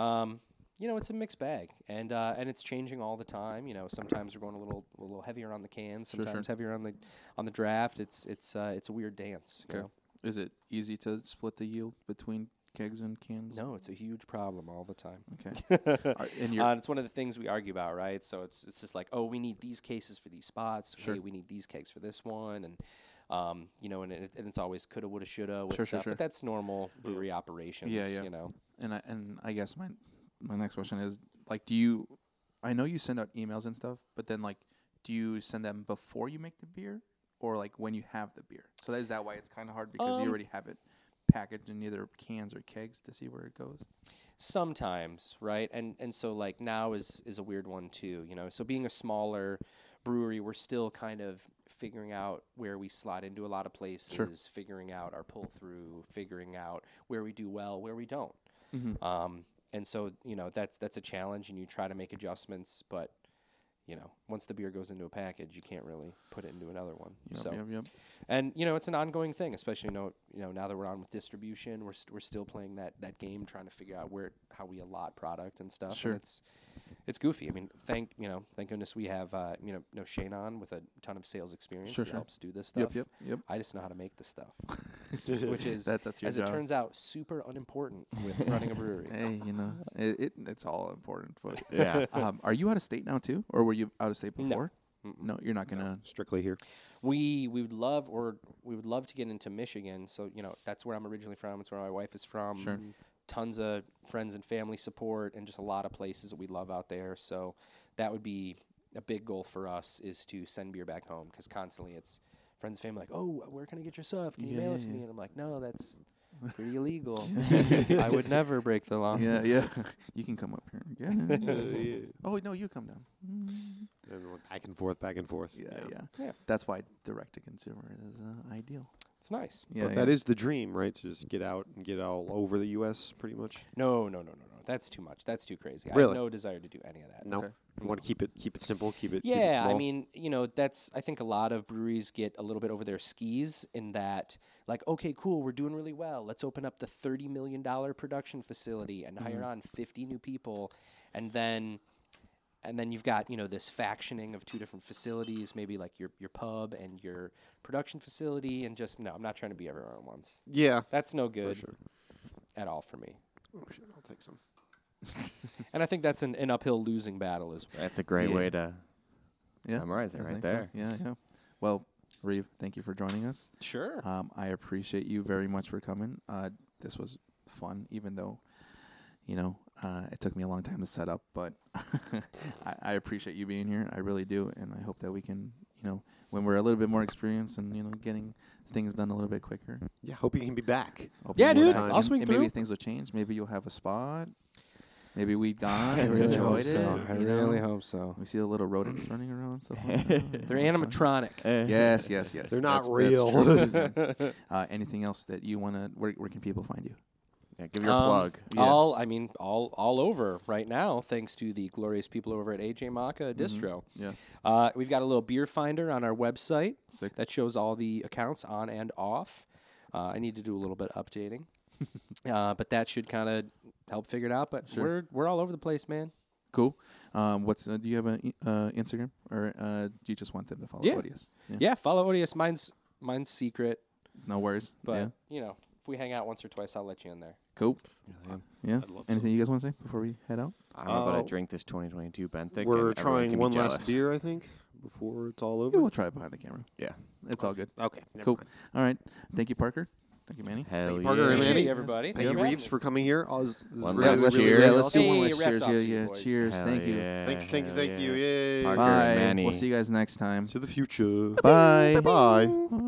um, you know, it's a mixed bag, and uh, and it's changing all the time. You know, sometimes we're going a little a little heavier on the cans, Sure, sure. sometimes heavier on the on the draft. It's it's uh, it's a weird dance. you Okay. know? Is it easy to split the yield between kegs and cans? No, it's a huge problem all the time. Okay. [laughs] Are, and you're Uh, it's one of the things we argue about, right? So it's it's just like, oh, we need these cases for these spots. Sure. Hey, we need these kegs for this one, and um, you know, and, it, and it's always coulda, woulda, shoulda with Sure, sure, stuff. sure. But that's normal brewery operations. yeah. You know. and I and I guess my my next question is like, do you? I know you send out emails and stuff, but then like, do you send them before you make the beer, or like when you have the beer? So is that why it's kind of hard because you Um, already have it packaged in either cans or kegs to see where it goes? sometimes right and and so like now is is a weird one too you know so being a smaller brewery we're still kind of figuring out where we slot into a lot of places sure. figuring out our pull through figuring out where we do well where we don't Mm-hmm. um and so you know that's that's a challenge and you try to make adjustments but you know, once the beer goes into a package, you can't really put it into another one. Yep, so, yep, yep. and you know, it's an ongoing thing, especially you know, you know, now that we're on with distribution, we're st- we're still playing that that game, trying to figure out where how we allot product and stuff. Sure. And it's it's goofy. I mean, thank you know, thank goodness we have uh, you know, no Shane on with a ton of sales experience Sure, that sure. helps do this stuff. Yep, yep, yep. I just know how to make the stuff, [laughs] which is That- that's as job. it turns out super unimportant [laughs] with running a brewery. Hey, you know, it, it it's all important. But [laughs] Yeah. um, are you out of state now too, or were you out of state No. before? Mm-mm. No, you're not gonna. Strictly here. We we would love or we would love to get into Michigan. So you know that's where I'm originally from. It's where my wife is from. Sure. Tons of friends and family support, and just a lot of places that we love out there. So that would be a big goal for us is to send beer back home because constantly it's friends and family like, oh, where can I get your stuff? Can you Yeah, mail yeah, it to yeah. me? And I'm like, no, that's pretty illegal. [laughs] I would [laughs] never break the law. Yeah, yeah. [laughs] you can come up here. Yeah. yeah. Oh no, you come down. And we're back and forth, back and forth. Yeah, yeah. Yeah. That's why direct to consumer is uh, ideal. It's nice. Yeah, but yeah. that is the dream, right? To just get out and get all over the U.S. pretty much. No, no, no, no, no. That's too much. That's too crazy. I have no desire to do any of that. No, Okay. you want to keep it keep it simple, keep it. keep it Yeah, I mean, you know, that's I think a lot of breweries get a little bit over their skis in that like, okay, cool, we're doing really well. Let's open up the 30 million dollar production facility and mm-hmm. hire on 50 new people and then and then you've got, you know, this factioning of two different facilities, maybe like your your pub and your production facility and just no, I'm not trying to be everywhere at once. yeah, That's no for good sure. at all for me. Oh shit, I'll take some. [laughs] And I think that's an, an uphill losing battle as well. That's a great Yeah. way to Yeah, summarize it I right think so. there. Yeah, yeah. Well, Reeve, thank you for joining us. Sure. Um, I appreciate you very much for coming. Uh, this was fun, even though, you know, uh, it took me a long time to set up, but [laughs] I, I appreciate you being here. I really do, and I hope that we can, you know, when we're a little bit more experienced and you know, getting things done a little bit quicker. Yeah, hope you can be back. hopefully Yeah, dude, time. I'll And- swing and maybe things will change. Maybe you'll have a spot. Maybe we'd [sighs] gone I and really enjoyed hope it. so. I you really know? hope so. We see the little rodents [clears throat] running around. and Stuff like. [laughs] They're animatronic. [laughs] Yes, yes, yes. They're not That's- that's real. true. [laughs] uh, anything else that you want to? Where, where can people find you? Yeah, give your Um, plug. Yeah. All I mean, all all over right now, thanks to the glorious people over at AJ Maka Distro. Yeah. Uh, we've got a little beer finder on our website Sick. that shows all the accounts on and off. Uh, I need to do a little bit of updating, [laughs] uh, but that should kind of help figure it out. But Sure. we're we're all over the place, man. Cool. Um, what's uh, do you have an uh, Instagram or uh, do you just want them to follow Yeah. Odious? Yeah. Yeah, follow Odious. Mine's mine's secret, No worries. but you know, if we hang out once or twice, I'll let you in there. Cool. Yeah. Yeah. I'd. Anything you guys want to say before we head out? I'm about Uh, to drink this 2022 Benthic. We're everyone trying one last beer, I think, before it's all Yeah, over. we'll try it behind the camera. Yeah. It's all good. Okay, never Cool. mind. All right. Thank you, Parker. Thank you, Manny. Hell you, yeah. Parker and Appreciate Manny. you, everybody. Thank you, Reeves, for coming here. Oh, this, this is One really, last let's really cheers. yeah, let's do one last rats cheers. off Yeah, you yeah. Cheers. Hell Thank you. yeah, Thank, thank you, thank yeah. you. Yay. Parker Bye. Manny. We'll see you guys next time. To the future. Bye. Bye. Bye.